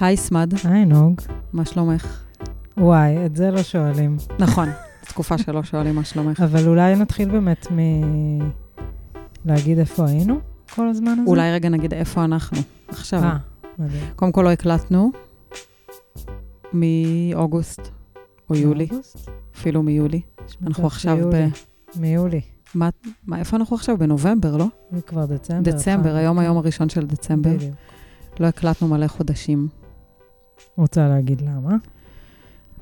היי סמד, היי נוג. מה שלומך? וואי, את זה לא שואלים. נכון, תקופה שלא שואלים מה שלומך. אבל אולי נתחיל באמת מ... להגיד איפה היינו כל הזמן הזה? אולי רגע נגיד איפה אנחנו עכשיו. אה, מדהים. קודם כל לא הקלטנו מאוגוסט או יולי, מאוגוסט? אפילו מיולי. אנחנו עכשיו ב... מיולי. מה, מה, איפה אנחנו עכשיו? בנובמבר, לא? כבר דצמבר. דצמבר. היום היום הראשון של דצמבר. בדיוק. לא הקלטנו מלא חודשים. רוצה להגיד למה?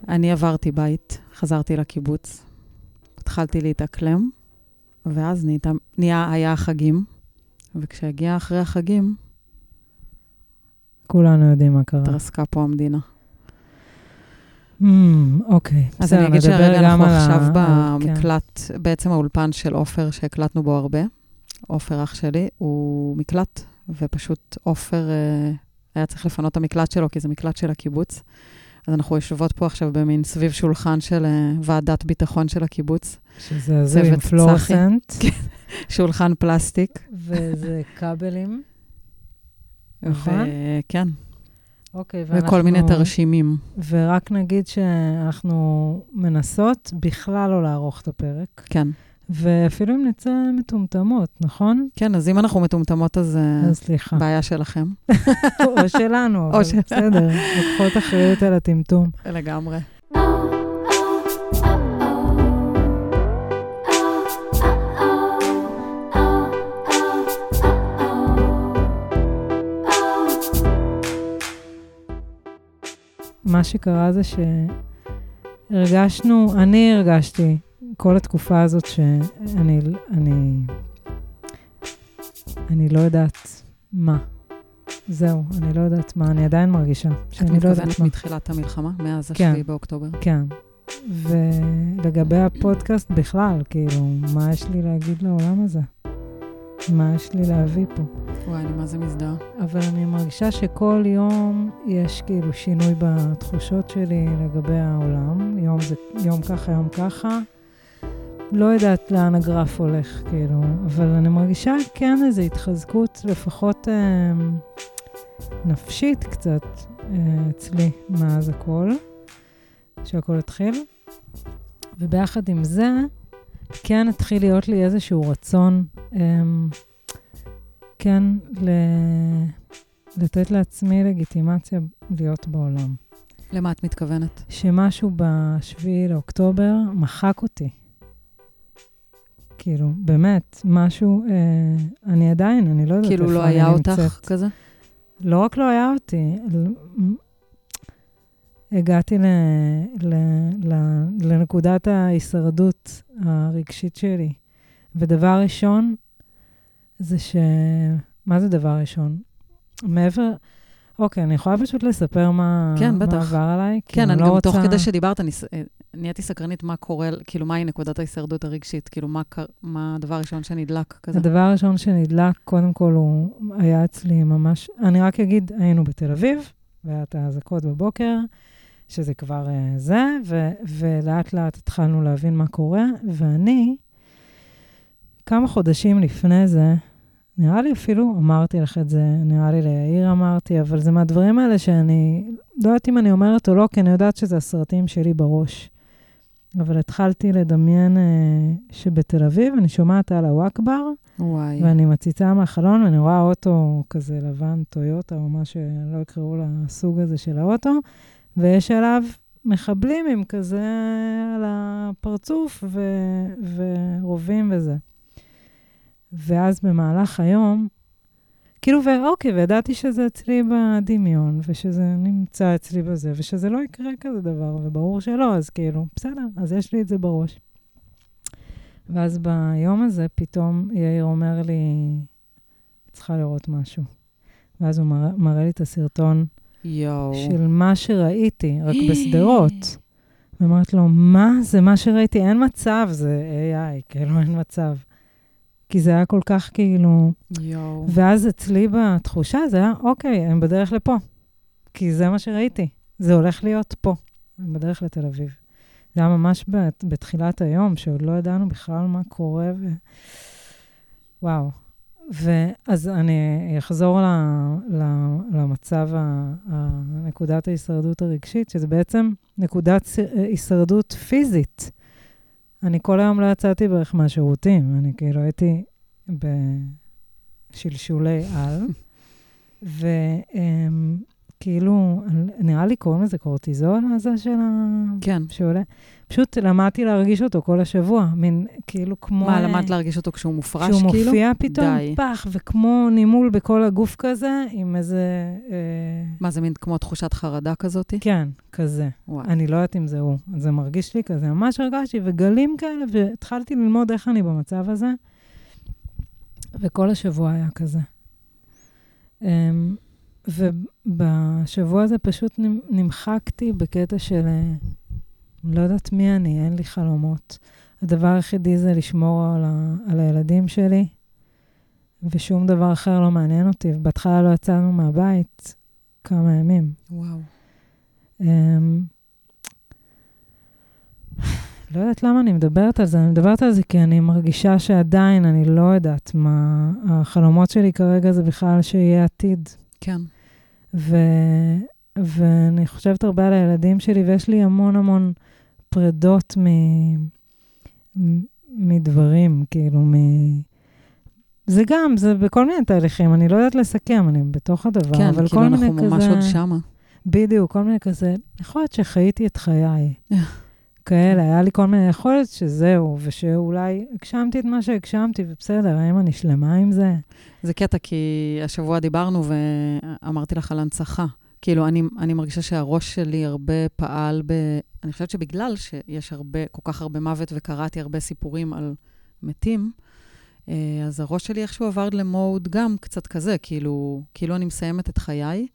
אני עברתי בית, חזרתי לקיבוץ, התחלתי להתאקלם, ואז נהייתה, נהיה, היה החגים, וכשהגיע אחרי החגים, כולנו יודעים מה קרה. התרסקה פה המדינה. Mm, אוקיי, אז בסדר, אני אגיד שהרגע אנחנו על ה- עכשיו על- כן. במקלט, בעצם האולפן של עופר שהקלטנו בו הרבה, עופר אח שלי, הוא מקלט, ופשוט עופר אה, היה צריך לפנות את המקלט שלו, כי זה מקלט של הקיבוץ. אז אנחנו יושבות פה עכשיו במין סביב שולחן של אה, ועדת ביטחון של הקיבוץ, שזה הזוי עם. פלורסנט, שולחן פלסטיק. וזה כבלים. נכון? וכן, אוקיי, ואנחנו... וכל מיני תרשימים. ורק נגיד שאנחנו מנסות בכלל לא לערוך את הפרק, כן. ואפילו אם נצא מטומטמות, נכון? כן, אז אם אנחנו מטומטמות, אז אה, אז סליחה. בעיה שלכם. או שלנו, אבל. בסדר, לוקחות אחריות על הטמטום. לגמרי. מה שקרה זה שהרגשנו, אני הרגשתי כל התקופה הזאת שאני אני, אני לא יודעת מה. זהו, אני לא יודעת מה, אני עדיין מרגישה את שאני לא יודעת מתכוונת מה. מתחילת המלחמה, מאז כן. השביעי באוקטובר. כן. ולגבי הפודקאסט בכלל, כאילו, מה יש לי להגיד לעולם הזה? מה יש לי להביא פה? וואי, אני מה זה מזדהה. אבל אני מרגישה שכל יום יש כאילו שינוי בתחושות שלי לגבי העולם. יום זה יום ככה, יום ככה. לא יודעת לאן הגרף הולך, כאילו, אבל אני מרגישה כן איזו התחזקות, לפחות אה, נפשית קצת, אה, אצלי, מאז הכל, שהכל התחיל. וביחד עם זה, כן התחיל להיות לי איזשהו רצון, אה, כן, ל... לתת לעצמי לגיטימציה להיות בעולם. למה את מתכוונת? שמשהו בשביעי לאוקטובר מחק אותי. כאילו, באמת, משהו, אה, אני עדיין, אני לא יודעת כאילו איפה לא אני היה אותך נמצאת. כזה? לא רק לא היה אותי, הגעתי ל, ל, ל, לנקודת ההישרדות הרגשית שלי. ודבר ראשון, זה ש... מה זה דבר ראשון? מעבר... אוקיי, אני יכולה פשוט לספר מה, כן, מה. עבר עליי? כן, אני לא גם רוצה... תוך כדי שדיברת, אני אה, נהייתי סקרנית מה קורה, כאילו, מהי נקודת ההישרדות הרגשית? כאילו, מה מה הדבר הראשון שנדלק כזה? הדבר הראשון שנדלק, קודם כל, הוא היה אצלי ממש... אני רק אגיד, היינו בתל אביב, והיה את האזעקות בבוקר, שזה כבר uh, זה, ו- ולאט לאט התחלנו להבין מה קורה, ואני, כמה חודשים לפני זה, נראה לי אפילו אמרתי לך את זה, נראה לי ליאיר אמרתי, אבל זה מהדברים האלה שאני לא יודעת אם אני אומרת או לא, כי אני יודעת שזה הסרטים שלי בראש. אבל התחלתי לדמיין uh, שבתל אביב אני שומעת על הוואקבר. ואני מציצה מהחלון ואני רואה אוטו כזה לבן, טויוטה, או מה שלא יקראו לסוג הזה של האוטו, ויש עליו מחבלים עם כזה על הפרצוף ו- ורובים וזה. ואז במהלך היום, כאילו, ואוקיי, וידעתי שזה אצלי בדמיון, ושזה נמצא אצלי בזה, ושזה לא יקרה כזה דבר, וברור שלא, אז כאילו, בסדר, אז יש לי את זה בראש. ואז ביום הזה פתאום יאיר אומר לי, צריכה לראות משהו. ואז הוא מראה, מראה לי את הסרטון יואו. של מה שראיתי, רק בשדרות. ואמרת לו, מה? זה מה שראיתי? אין מצב, זה AI, כאילו, אין מצב. כי זה היה כל כך כאילו... יואו. ואז אצלי בתחושה זה היה, אוקיי, הם בדרך לפה. כי זה מה שראיתי. זה הולך להיות פה. הם בדרך לתל אביב. זה היה ממש בת, בתחילת היום, שעוד לא ידענו בכלל מה קורה. ו... וואו. ואז אני אחזור ל, ל, למצב, ה, ה, נקודת ההישרדות הרגשית, שזה בעצם נקודת הישרדות פיזית. אני כל היום לא יצאתי בערך מהשירותים, אני כאילו הייתי בשלשולי על, וכאילו, נראה לי קוראים לזה קורטיזול, הזה של ה... כן. שעולה. פשוט למדתי להרגיש אותו כל השבוע, מין כאילו כמו... מה, למדת להרגיש אותו כשהוא מופרש, כאילו? כשהוא מופיע פתאום, די. פח, וכמו נימול בכל הגוף כזה, עם איזה... אה... מה, זה מין כמו תחושת חרדה כזאת? כן, כזה. וואי. אני לא יודעת אם זה הוא. זה מרגיש לי כזה, ממש הרגשתי, וגלים כאלה, והתחלתי ללמוד איך אני במצב הזה, וכל השבוע היה כזה. אמ, ובשבוע הזה פשוט נמחקתי בקטע של... אה, לא יודעת מי אני, אין לי חלומות. הדבר היחידי זה לשמור על, ה, על הילדים שלי, ושום דבר אחר לא מעניין אותי. בהתחלה לא יצאנו מהבית כמה ימים. וואו. Um, לא יודעת למה אני מדברת על זה, אני מדברת על זה כי אני מרגישה שעדיין אני לא יודעת מה... החלומות שלי כרגע זה בכלל שיהיה עתיד. כן. ו, ואני חושבת הרבה על הילדים שלי, ויש לי המון המון פרדות מ... מדברים, כאילו, מ... זה גם, זה בכל מיני תהליכים, אני לא יודעת לסכם, אני בתוך הדבר, כן, אבל כאילו כל מיני כזה... כן, כאילו אנחנו ממש עוד שמה. בדיוק, כל מיני כזה, יכול להיות שחייתי את חיי. כאלה, היה לי כל מיני, יכול להיות שזהו, ושאולי הגשמתי את מה שהגשמתי, ובסדר, האם אני שלמה עם זה? זה קטע, כי השבוע דיברנו ואמרתי לך על הנצחה. כאילו, אני, אני מרגישה שהראש שלי הרבה פעל ב... אני חושבת שבגלל שיש הרבה, כל כך הרבה מוות וקראתי הרבה סיפורים על מתים, אה, אז הראש שלי איכשהו עבר למוד גם קצת כזה, כאילו, כאילו אני מסיימת את חיי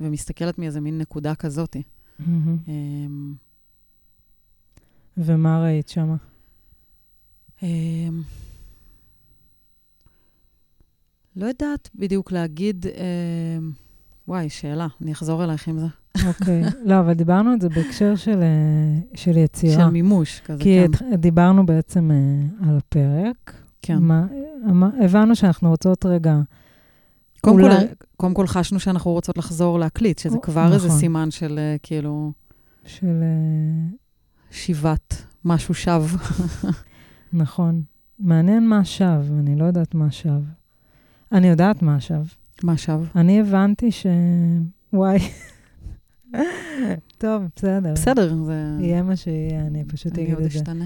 ומסתכלת מאיזה מין נקודה כזאתי. Mm-hmm. ומה ראית שם? לא יודעת בדיוק להגיד... וואי, שאלה, אני אחזור אלייך עם זה. אוקיי. לא, אבל דיברנו על זה בהקשר של, אה, של יצירה. של מימוש, כזה, כי כן. כי דיברנו בעצם uh, על הפרק. כן. מה, מה, הבנו שאנחנו רוצות רגע... קודם, אולי... כל, קודם כל חשנו שאנחנו רוצות לחזור להקליט, שזה כבר נכון. איזה סימן של uh, כאילו... של... שיבת, משהו שב. נכון. מעניין מה שב, אני לא יודעת מה שב. אני יודעת מה שב. מה עכשיו? אני הבנתי ש... וואי. טוב, בסדר. בסדר, זה... יהיה מה שיהיה, אני פשוט אגיד את זה. אני עוד אשתנה.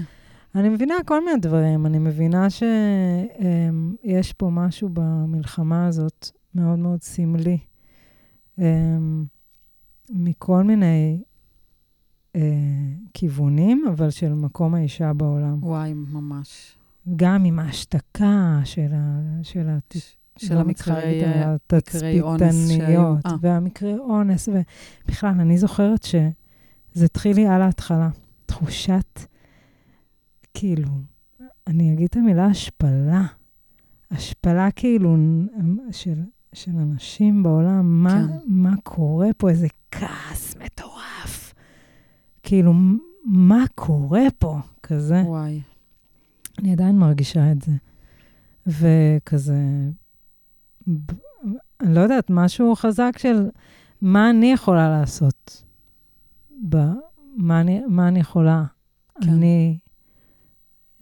אני מבינה כל מיני דברים. אני מבינה שיש פה משהו במלחמה הזאת מאוד מאוד סמלי, אמ, מכל מיני אה, כיוונים, אבל של מקום האישה בעולם. וואי, ממש. גם עם ההשתקה של, ה, של של המקרי אונס שהיו. אה. והמקרי אונס, ובכלל, אני זוכרת שזה התחיל לי על ההתחלה. תחושת, כאילו, אני אגיד את המילה השפלה. השפלה כאילו של, של אנשים בעולם, מה, כן. מה קורה פה? איזה כעס מטורף. כאילו, מה קורה פה? כזה. וואי. אני עדיין מרגישה את זה. וכזה, אני לא יודעת, משהו חזק של מה אני יכולה לעשות. ב, מה, אני, מה אני יכולה. כן. אני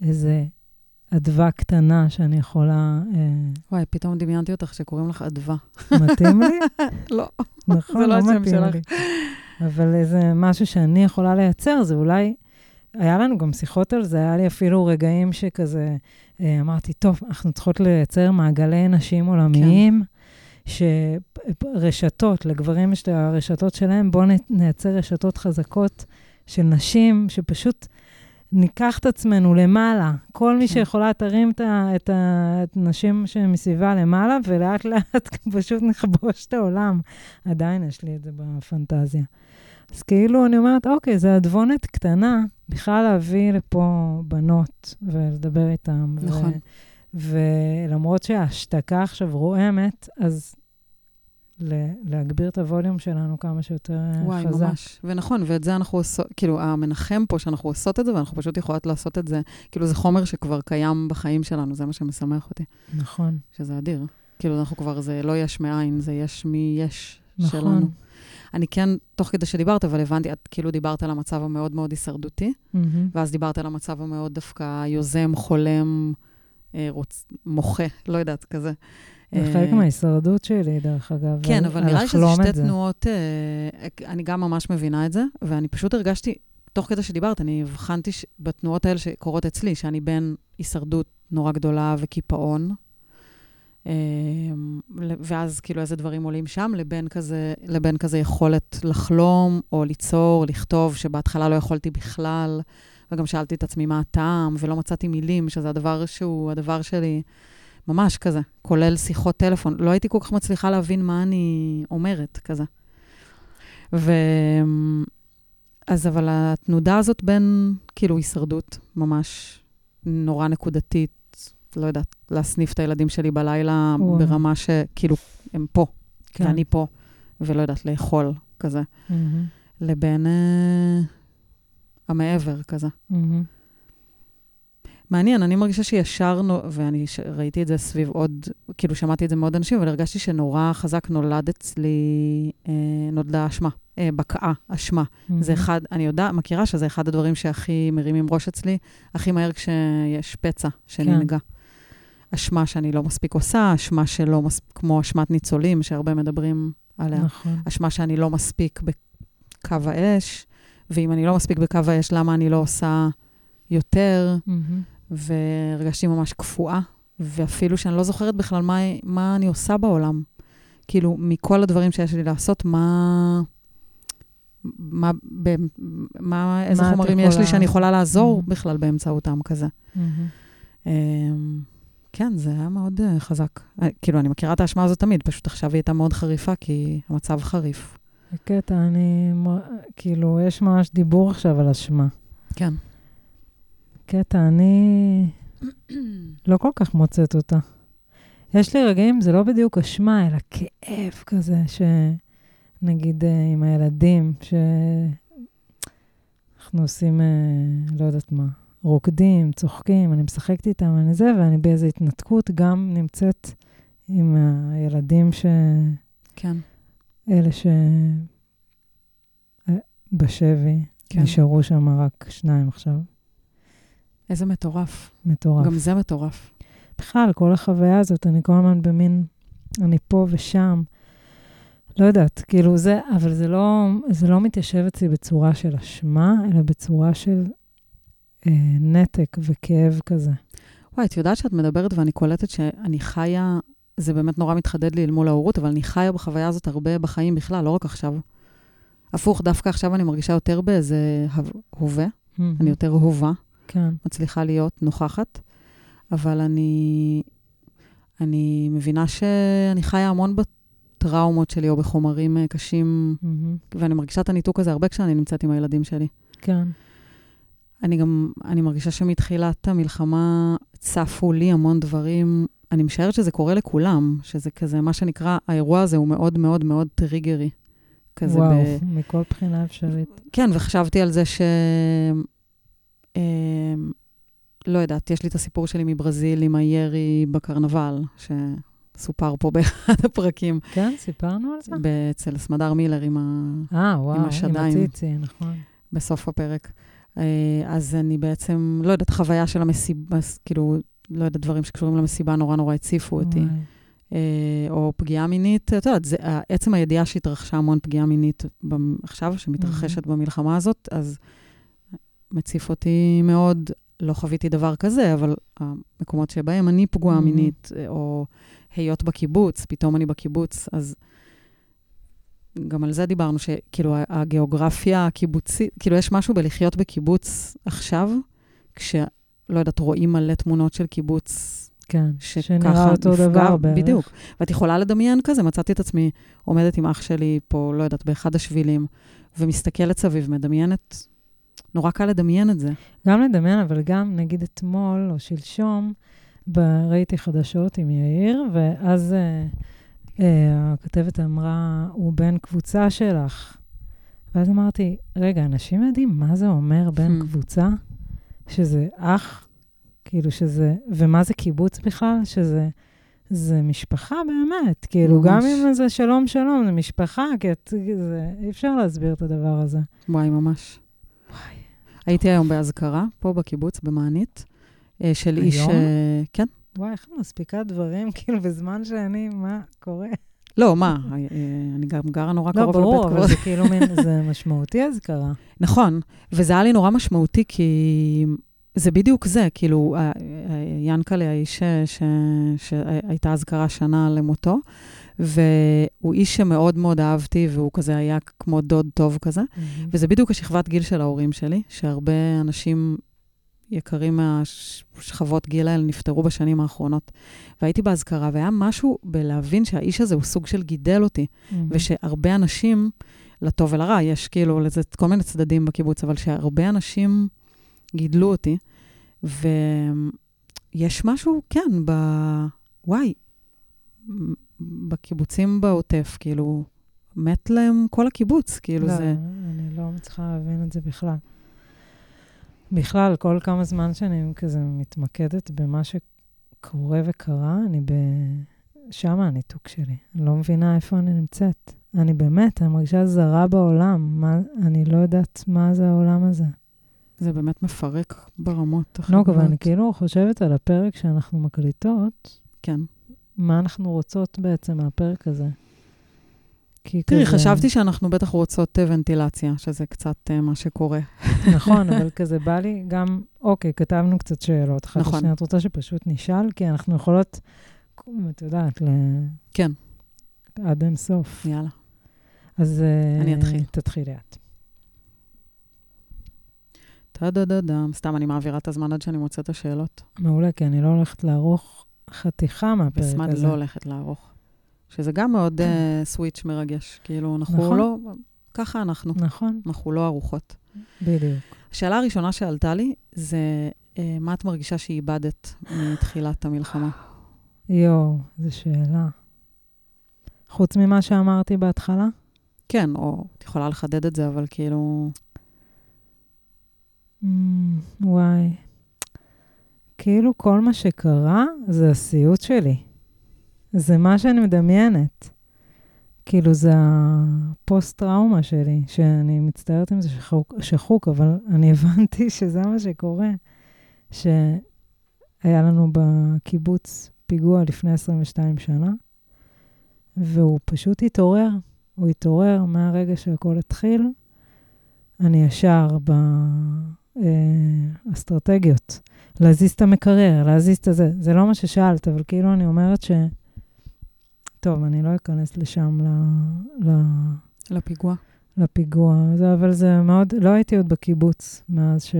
איזה אדווה קטנה שאני יכולה... אה... וואי, פתאום דמיינתי אותך שקוראים לך אדווה. מתאים לי? לא, נכון, זה לא, לא שלך. לי. אבל איזה משהו שאני יכולה לייצר, זה אולי... היה לנו גם שיחות על זה, היה לי אפילו רגעים שכזה, אה, אמרתי, טוב, אנחנו צריכות לייצר מעגלי נשים עולמיים, כן. שרשתות, לגברים יש את הרשתות שלהם, בואו נייצר רשתות חזקות של נשים, שפשוט ניקח את עצמנו למעלה. כל מי כן. שיכולה תרים את, את הנשים שמסביבה למעלה, ולאט לאט פשוט נכבוש את העולם. עדיין יש לי את זה בפנטזיה. אז כאילו, אני אומרת, אוקיי, זה אדבונת קטנה, בכלל להביא לפה בנות ולדבר איתן. נכון. ולמרות שההשתקה עכשיו רועמת, אז להגביר את הווליום שלנו כמה שיותר וואי, חזק. וואי, ממש. ונכון, ואת זה אנחנו עושות, כאילו, המנחם פה, שאנחנו עושות את זה, ואנחנו פשוט יכולות לעשות את זה, כאילו, זה חומר שכבר קיים בחיים שלנו, זה מה שמשמח אותי. נכון. שזה אדיר. כאילו, אנחנו כבר, זה לא יש מאין, זה יש מי יש נכון. שלנו. אני כן, תוך כדי שדיברת, אבל הבנתי, את כאילו דיברת על המצב המאוד מאוד הישרדותי, מהמם. ואז דיברת על המצב המאוד דווקא יוזם, חולם, אה, רוצ... מוחה, לא יודעת, כזה. זה חלק אה, מההישרדות שלי, דרך אגב. כן, אבל נראה לי שזה לחלום שתי. תנועות, אה, אני גם ממש מבינה את זה, ואני פשוט הרגשתי, תוך כדי שדיברת, אני הבחנתי בתנועות האלה שקורות אצלי, שאני בין הישרדות נורא גדולה וקיפאון, אה, ואז כאילו איזה דברים עולים שם, לבין כזה, לבין כזה יכולת לחלום או ליצור, לכתוב, שבהתחלה לא יכולתי בכלל, וגם שאלתי את עצמי מה הטעם, ולא מצאתי מילים, שזה הדבר שהוא הדבר שלי. ממש כזה, כולל שיחות טלפון. לא הייתי כל כך מצליחה להבין מה אני אומרת, כזה. ו... אז אבל התנודה הזאת בין, כאילו, הישרדות ממש נורא נקודתית, לא יודעת, להסניף את הילדים שלי בלילה וואו. ברמה שכאילו, הם פה, כן. ואני פה, ולא יודעת, לאכול, כזה, מהמם. לבין אה, המעבר, כזה. מהמם. מעניין, אני מרגישה שישר, ואני ש- ראיתי את זה סביב עוד, כאילו שמעתי את זה מעוד אנשים, אבל הרגשתי שנורא חזק נולד אצלי, אה, נולדה אשמה, אה, בקעה, אשמה. זה מהמם. אחד, אני יודעת, מכירה שזה אחד הדברים שהכי מרימים ראש אצלי, הכי מהר כשיש פצע שננגע. אשמה שאני לא מספיק עושה, אשמה שלא מספיק, כמו אשמת ניצולים, שהרבה מדברים עליה. נכון. אשמה שאני לא מספיק בקו האש, ואם אני לא מספיק בקו האש, למה אני לא עושה יותר? מהמם. והרגשתי ממש קפואה, ואפילו שאני לא זוכרת בכלל מה, מה אני עושה בעולם. כאילו, מכל הדברים שיש לי לעשות, מה... מה, ב, מה איזה מה את חומרים יש יכולה- לי שאני יכולה לעזור Mhm. בכלל באמצעותם כזה. מהמם. אמ, כן, זה היה מאוד אה, חזק. אה, כאילו, אני מכירה את האשמה הזאת תמיד, פשוט עכשיו היא הייתה מאוד חריפה, כי המצב חריף. בקטע, אני, כאילו, יש ממש דיבור עכשיו על אשמה. כן. קטע, אני לא כל כך מוצאת אותה. יש לי רגעים, זה לא בדיוק אשמה, אלא כאב כזה, שנגיד אה, עם הילדים, שאנחנו עושים, אה, לא יודעת מה, רוקדים, צוחקים, אני משחקת איתם, אני זה, ואני באיזו התנתקות גם נמצאת עם הילדים ש... כן, אלה ש... אה, בשבי, כן. נשארו שם רק שניים עכשיו. איזה מטורף. מטורף. גם זה מטורף. בכלל, כל החוויה הזאת, אני כל הזמן במין, אני פה ושם. לא יודעת, כאילו זה, אבל זה לא, זה לא מתיישב אצלי בצורה של אשמה, אלא בצורה של אה, נתק וכאב כזה. וואי, את יודעת שאת מדברת ואני קולטת שאני חיה, זה באמת נורא מתחדד לי אל מול ההורות, אבל אני חיה בחוויה הזאת הרבה בחיים בכלל, לא רק עכשיו. הפוך, דווקא עכשיו אני מרגישה יותר באיזה הו- הווה, אני יותר הובה, כן, מצליחה להיות נוכחת, אבל אני, אני מבינה שאני חיה המון בטראומות שלי או בחומרים אה, קשים, מהמם. ואני מרגישה את הניתוק הזה הרבה כשאני נמצאת עם הילדים שלי. כן, אני גם, אני מרגישה שמתחילת המלחמה צפו לי המון דברים. אני משערת שזה קורה לכולם, שזה כזה, מה שנקרא, האירוע הזה הוא מאוד מאוד מאוד טריגרי. כזה וואו, ב... מכל בחינה אפשרית. כן, וחשבתי על זה ש... אה, לא יודעת, יש לי את הסיפור שלי מברזיל עם הירי בקרנבל, שסופר פה באחד הפרקים, כן, סיפרנו על זה? אצל סמדר מילר עם ה... אה, וואו, עם השדיים. הציצי, נכון. בסוף הפרק. אה, אז אני בעצם, לא יודעת, חוויה של המסיבה, כאילו, לא יודעת, דברים שקשורים למסיבה נורא נורא הציפו אותי. וואי. אה, או פגיעה מינית, את יודעת, זה, עצם הידיעה שהתרחשה המון פגיעה מינית עכשיו, שמתרחשת במלחמה הזאת, אז מציף אותי מאוד. לא חוויתי דבר כזה, אבל המקומות שבהם אני פגועה Mhm. מינית, אה, או היות בקיבוץ, פתאום אני בקיבוץ, אז גם על זה דיברנו, שכאילו הגיאוגרפיה הקיבוצית, כאילו יש משהו בלחיות בקיבוץ עכשיו, כשלא יודעת, רואים מלא תמונות של קיבוץ כן, שנראה אותו נפגע, דבר בערך. בדיוק. ואת יכולה לדמיין כזה, מצאתי את עצמי עומדת עם אח שלי פה, לא יודעת, באחד השבילים, ומסתכלת סביב, מדמיינת, נורא קל לדמיין את זה. גם לדמיין, אבל גם, נגיד אתמול או שלשום, ראיתי חדשות עם יאיר, ואז אה, אה, הכתבת אמרה, הוא בן קבוצה שלך. ואז אמרתי, רגע, אנשים יודעים מה זה אומר בן Hmm. קבוצה? שזה אח? כאילו שזה, ומה זה קיבוץ בכלל? שזה זה משפחה באמת. כאילו, ממש. גם אם זה שלום שלום, זה משפחה, כי את, זה, אי אפשר להסביר את הדבר הזה. וואי, ממש. הייתי היום באזכרה, פה בקיבוץ, במענית, אה, של איש... היום? אה, כן. וואי, איך את מספיקה דברים, כאילו, בזמן שאני, מה קורה? לא, מה, אה, אני גם גרה נורא לא, קרוב לבית ברור, אבל. זה כאילו מין, זה משמעותי אזכרה. נכון, וזה היה לי נורא משמעותי, כי זה בדיוק זה, כאילו, ינקלה, האיש שהייתה אזכרה שנה למותו, והוא איש שמאוד מאוד אהבתי, והוא כזה היה כמו דוד טוב כזה, וזה בדיוק השכבת גיל של ההורים שלי, שהרבה אנשים יקרים מהשכבות גיל האלה נפטרו בשנים האחרונות. והייתי באזכרה, והיה משהו בלהבין שהאיש הזה הוא סוג של גידל אותי, ושהרבה אנשים, לטוב ולרע, יש כאילו לזה כל מיני צדדים בקיבוץ, אבל שהרבה אנשים גידלו אותי, ויש משהו, כן, ב... וואי, בקיבוצים בעוטף, כאילו, מת להם כל הקיבוץ, כאילו לא, זה... אני לא מצליחה להבין את זה בכלל. בכלל, כל כמה זמן שאני כזה מתמקדת במה שקורה וקרה, אני ב... שם הניתוק שלי. אני לא מבינה איפה אני נמצאת. אני באמת, אני מרגישה זרה בעולם. מה, אני לא יודעת מה זה העולם הזה. זה באמת מפרק ברמות לא, אחרות. אבל אני כאילו חושבת על הפרק שאנחנו מקליטות, כן. מה אנחנו רוצות בעצם מהפרק הזה. כי תראי, כזה- חשבתי שאנחנו בטח רוצות ונטילציה, שזה קצת אה, מה שקורה. נכון, אבל כזה בא לי גם, אוקיי, כתבנו קצת שאלות. אחת נכון. לשנייה, את רוצה שפשוט נשאל? כי אנחנו יכולות, את יודעת, ל... כן. עד אין סוף. יאללה. אז... אה, אני אתחיל. תתחילי את. טה-דה-דה-דם. סתם, אני מעבירה את הזמן עד שאני מוצאת את השאלות. מעולה, כי אני לא הולכת לערוך חתיכה מהפרק הזה. לא הולכת לערוך. שזה גם מאוד אה, switch מרגש. כאילו, אנחנו נכון. לא... ככה אנחנו. נכון, אנחנו לא ערוכות. בדיוק. השאלה הראשונה שעלתה לי זה, אה, מה את מרגישה שאיבדת מתחילת המלחמה? יואו, זו שאלה. חוץ ממה שאמרתי בהתחלה? כן, או את יכולה לחדד את זה, אבל כאילו... Mm, וואי. כאילו כל מה שקרה זה הסיוט שלי. זה מה שאני מדמיינת. כאילו זה הפוסט-טראומה שלי, שאני מצטערת אם זה שחוק, שחוק, אבל אני הבנתי שזה מה שקורה. שהיה לנו בקיבוץ פיגוע לפני 22 שנה, והוא פשוט התעורר. הוא התעורר מהרגע שהכל התחיל. אני ישר באסטרטגיות. להזיז את המקרר, להזיז את הזה. זה לא מה ששאלת, אבל כאילו אני אומרת ש... טוב, אני לא אכנס לשם, ל... ל... לפיגוע. לפיגוע, זה, אבל זה מאוד, לא הייתי עוד בקיבוץ מאז ש...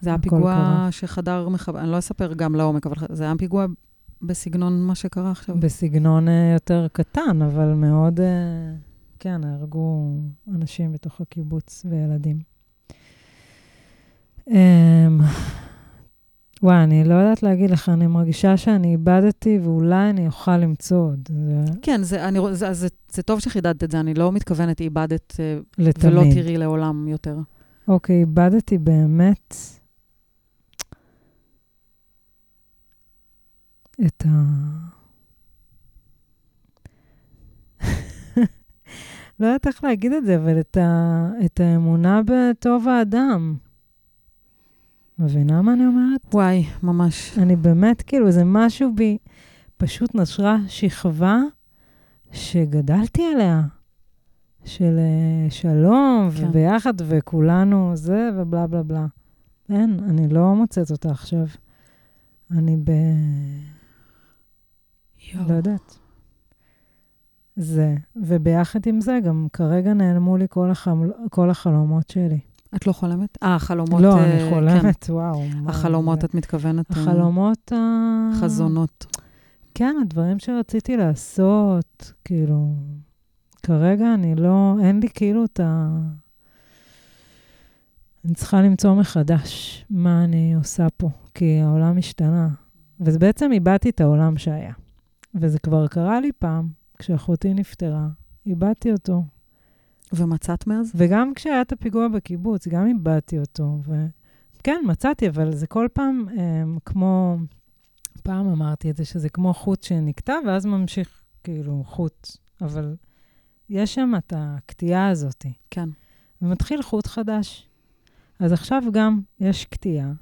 זה היה פיגוע קרה. שחדר מחבל, אני לא אספר גם לעומק, אבל זה היה פיגוע בסגנון מה שקרה עכשיו. בסגנון אה, יותר קטן, אבל מאוד, אה, כן, נהרגו אנשים בתוך הקיבוץ וילדים. אמ, וואי, אני לא יודעת להגיד לך, אני מרגישה שאני איבדתי ואולי אני אוכל למצוא עוד. זה כן, זה, אני, זה, זה, זה טוב שחידדת את זה, אני לא מתכוונת איבדת אה, לתמיד. ולא תראי לעולם יותר. אוקיי, איבדתי באמת את ה... לא יודעת איך להגיד את זה, אבל את, ה... את האמונה בטוב האדם. מבינה מה אני אומרת? וואי, ממש. אני באמת, כאילו, זה משהו בי, פשוט נשרה שכבה שגדלתי עליה, של אה, שלום כן. וביחד, וכולנו זה ובלה בלה בלה. אין, אני לא מוצאת אותה עכשיו. אני ב... יואו. לא יודעת. זה, וביחד עם זה, גם כרגע נעלמו לי כל, החמ... כל החלומות שלי. את לא חולמת? אה, החלומות... לא, אה, אני חולמת, וואו. כן. מה החלומות, זה? את מתכוונת? אה, החלומות ה... חזונות. כן, הדברים שרציתי לעשות, כאילו, כרגע אני לא, אין לי כאילו את ה... אני צריכה למצוא מחדש מה אני עושה פה, כי העולם השתנה. וזה בעצם איבדתי את העולם שהיה. וזה כבר קרה לי פעם, כשאחותי נפטרה, איבדתי אותו. ומצאת מאז? וגם כשהיה את הפיגוע בקיבוץ, גם איבדתי אותו. וכן, מצאתי, אבל זה כל פעם um, כמו פעם אמרתי את זה, שזה כמו חוט שנקטע, ואז ממשיך כאילו חוט, אבל יש שם את הקטיעה הזאת. כן. ומתחיל חוט חדש. אז עכשיו גם יש קטיעה,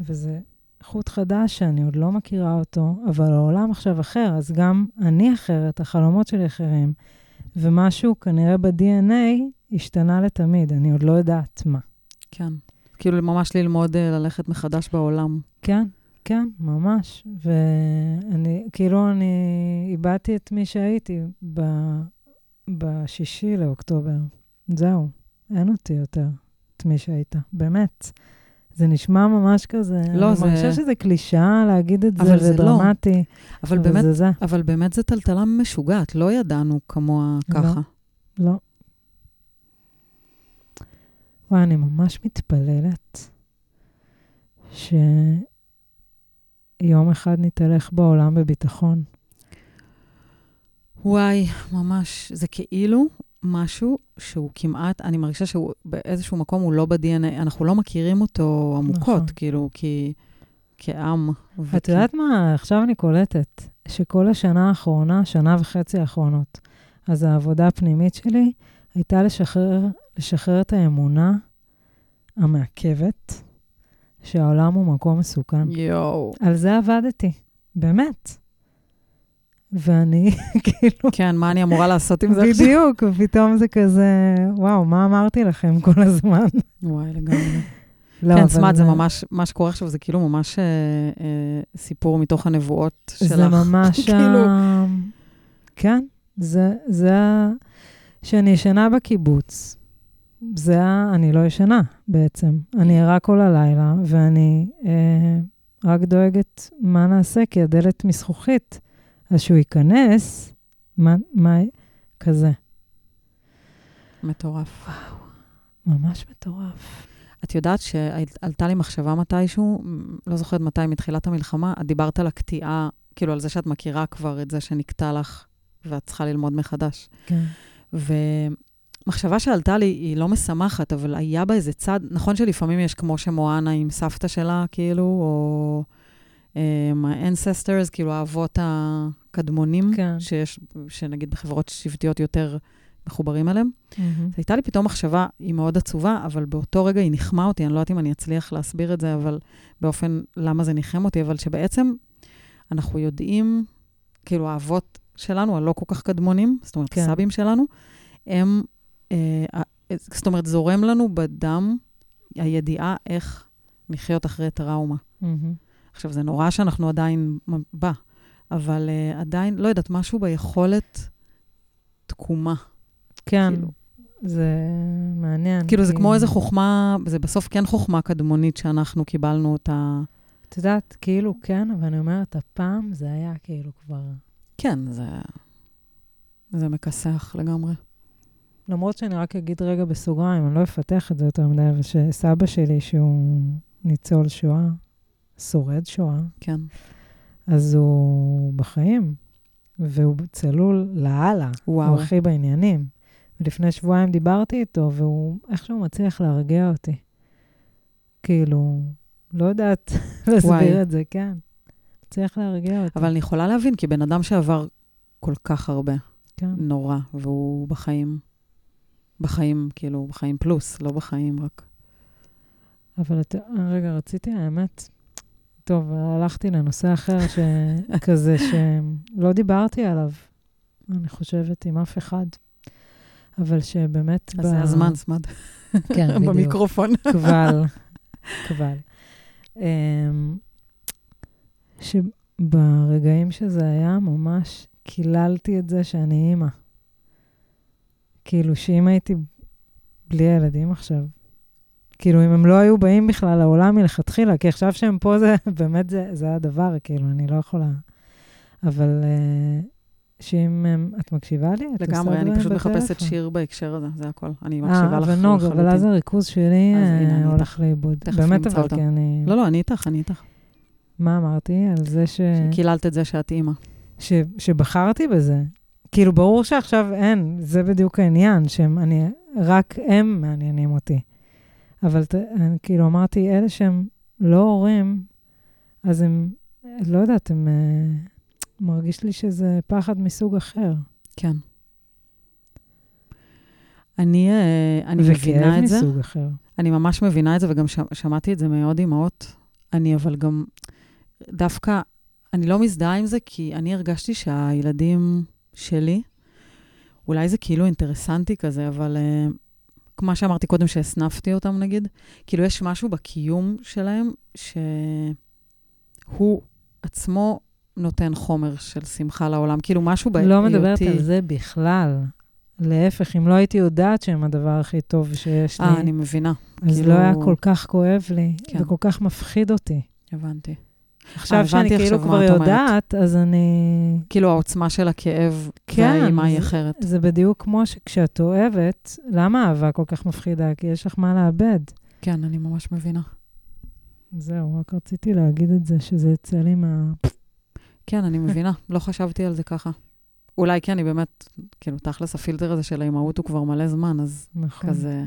וזה חוט חדש שאני עוד לא מכירה אותו, אבל העולם עכשיו אחר, אז גם אני אחרת, החלומות שלי אחרים, ומשהו כנראה ב-DNA השתנה לתמיד, אני עוד לא יודעת מה. כן. כאילו ממש ללמוד אה, ללכת מחדש בעולם. כן, כן, ממש. ואני, כאילו, אני איבדתי את מי שהייתי ב, בשישי לאוקטובר. זהו, אין אותי יותר, את מי שהיית, באמת. זה נשמע ממש כזה, לא, אני זה- מרגישה שזה קלישאה להגיד את זה, אבל זה לא. ודרמטי. אבל אבל באמת, זה זה. אבל באמת זו טלטלה משוגעת, לא ידענו כמוה לא. ככה. לא. וואי, אני ממש מתפללת שיום אחד נתהלך בעולם בביטחון. וואי, ממש, זה כאילו משהו שהוא כמעט, אני מרגישה שהוא באיזשהו מקום הוא לא ב-DNA, אנחנו לא מכירים אותו עמוקות, נכון. כאילו, כי, כעם. את יודעת מה, עכשיו אני קולטת שכל השנה האחרונה, שנה וחצי האחרונות, אז העבודה הפנימית שלי הייתה לשחרר, לשחרר את האמונה המעכבת שהעולם הוא מקום מסוכן. יואו. על זה עבדתי, באמת. ואני, כאילו, כן, מה אני אמורה לעשות עם זה עכשיו? בדיוק, ופתאום זה כזה, וואו, מה אמרתי לכם כל הזמן? וואי, לגמרי. לא, כן, סמאט, זה ממש, מה שקורה עכשיו זה כאילו ממש אה, אה, סיפור מתוך הנבואות שלך. זה ממש כאילו, ה... כן, זה, זה ה... שאני ישנה בקיבוץ. זה ה... אני לא ישנה בעצם. אני ערה כל הלילה, ואני אה, רק דואגת מה נעשה, כי הדלת מזכוכית. אז שהוא ייכנס, מה, מה, כזה. מטורף. ממש מטורף. את יודעת שעלתה לי מחשבה מתישהו, לא זוכרת מתי, מתחילת המלחמה, את דיברת על הקטיעה, כאילו על זה שאת מכירה כבר את זה שנקטע לך, ואת צריכה ללמוד מחדש. כן. ומחשבה שעלתה לי, היא לא משמחת, אבל היה בה איזה צד, נכון שלפעמים יש כמו שמואנה עם סבתא שלה, כאילו, או um, ה-ancestors, כאילו האבות הקדמונים, כן. שיש, שנגיד בחברות שבטיות יותר מחוברים אליהם. מהמם. הייתה לי פתאום מחשבה, היא מאוד עצובה, אבל באותו רגע היא ניחמה אותי, אני לא יודעת אם אני אצליח להסביר את זה, אבל באופן, למה זה ניחם אותי, אבל שבעצם אנחנו יודעים, כאילו האבות שלנו, הלא כל כך קדמונים, זאת אומרת, כן. הסבים שלנו, הם, אה, אה, זאת אומרת, זורם לנו בדם הידיעה איך לחיות אחרי טראומה. מהמם. עכשיו, זה נורא שאנחנו עדיין בה, אבל uh, עדיין, לא יודעת, משהו ביכולת תקומה. כן, כאילו. זה מעניין. כאילו, זה כי- כמו איזה חוכמה, זה בסוף כן חוכמה קדמונית שאנחנו קיבלנו אותה. את יודעת, כאילו כן, אבל אני אומרת, הפעם זה היה כאילו כבר... כן, זה, זה מכסח לגמרי. למרות שאני רק אגיד רגע בסוגריים, אני לא אפתח את זה יותר מדי, אבל שסבא שלי, שהוא ניצול שואה, שורד שואה, כן. אז הוא בחיים, והוא צלול לאללה. וואו. הוא הכי בעניינים. ולפני שבועיים דיברתי איתו, והוא איכשהו מצליח להרגיע אותי. כאילו, לא יודעת. להסביר את זה, כן. מצליח להרגיע אותי. אבל אני יכולה להבין, כי בן אדם שעבר כל כך הרבה, כן. נורא, והוא בחיים, בחיים, כאילו, בחיים פלוס, לא בחיים רק. אבל את... רגע, רציתי, האמת, טוב, הלכתי לנושא אחר, שכזה, שלא דיברתי עליו, אני חושבת, עם אף אחד. אבל שבאמת... אז זה הזמן, סמד. כן, בדיוק. במיקרופון. קבל, קבל. אמ, שברגעים שזה היה, ממש קיללתי את זה שאני אימא. כאילו, שאם הייתי בלי הילדים עכשיו, כאילו, אם הם לא היו באים בכלל לעולם מלכתחילה, כי עכשיו שהם פה, זה באמת, זה, זה הדבר, כאילו, אני לא יכולה... אבל אה, שאם הם... את מקשיבה לי? את לגמרי, אני פשוט מחפשת? שיר בהקשר הזה, זה הכל. אני מקשיבה אה, לך אבל נוג, לחלוטין. אבל אז הריכוז שלי אה, הולך. לאיבוד. באמת, אבל. כי אני... לא, לא, אני איתך, אני איתך. מה אמרתי? על זה ש... קיללת את זה שאת אימא. ש... שבחרתי בזה. כאילו, ברור שעכשיו אין, זה בדיוק העניין, שהם, אני, רק הם מעניינים אותי. אבל ת, אני, כאילו, אמרתי, אלה שהם לא הורים, אז הם, לא יודעת, הם, אה, מרגיש לי שזה פחד מסוג אחר. כן. אני, אה, אני מבינה את זה. וכאב מסוג אחר. אני ממש מבינה את זה, וגם שמ, שמעתי את זה מעוד אימהות. אני אבל גם, דווקא, אני לא מזדהה עם זה, כי אני הרגשתי שהילדים שלי, אולי זה כאילו אינטרסנטי כזה, אבל uh, כמו שאמרתי קודם, שהסנפתי אותם נגיד, כאילו יש משהו בקיום שלהם שהוא עצמו נותן חומר של שמחה לעולם, כאילו משהו בהיותי... לא מדברת על זה בכלל. להפך, אם לא הייתי יודעת שהם הדבר הכי טוב שיש לי, אה, אני מבינה. אז כאילו- לא היה כל כך כואב לי, כן. וכל כך מפחיד אותי. הבנתי. עכשיו שאני כאילו עכשיו כבר את אומרת. יודעת, אז אני... כאילו העוצמה של הכאב כן, והאימה היא אחרת. זה בדיוק כמו שכשאת אוהבת, למה אהבה כל כך מפחידה? כי יש לך מה לאבד. כן, אני ממש מבינה. זהו, רק רציתי להגיד את זה, שזה יצא לי מה... כן, אני מבינה. לא חשבתי על זה ככה. אולי כי אני באמת, כאילו, תכלס הפילטר הזה של האימהות הוא כבר מלא זמן, אז נכון. כזה...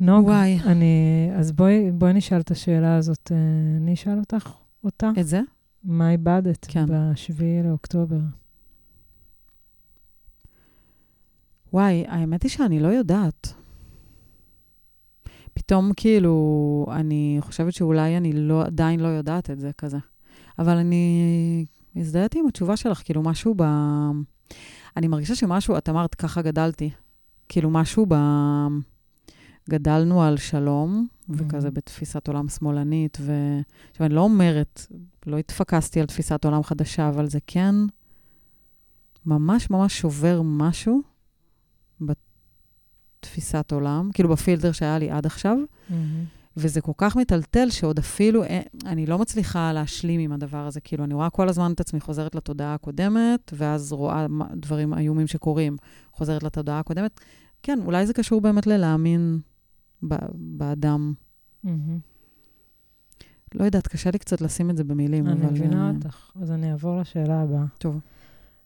נוג, וואי. אני... אז בואי, בואי נשאל את השאלה הזאת. אה, אני אשאל אותך אותה. את זה? מה איבדת כן. ב-7 לאוקטובר? וואי, האמת היא שאני לא יודעת. פתאום כאילו, אני חושבת שאולי אני לא, עדיין לא יודעת את זה כזה. אבל אני הזדהיתי עם התשובה שלך, כאילו משהו ב... אני מרגישה שמשהו, את אמרת, ככה גדלתי. כאילו משהו ב... גדלנו על שלום, וכזה Mhm. בתפיסת עולם שמאלנית, ו... עכשיו, אני לא אומרת, לא התפקסתי על תפיסת עולם חדשה, אבל זה כן ממש ממש שובר משהו בתפיסת עולם, כאילו בפילטר שהיה לי עד עכשיו, וזה כל כך מטלטל שעוד אפילו, אה, אני לא מצליחה להשלים עם הדבר הזה. כאילו, אני רואה כל הזמן את עצמי חוזרת לתודעה הקודמת, ואז רואה דברים איומים שקורים, חוזרת לתודעה הקודמת. כן, אולי זה קשור באמת ללהאמין באדם. לא יודעת, קשה לי קצת לשים את זה במילים, אני אבל... מבינה אה, אותך. אז אני אעבור לשאלה הבאה, טוב.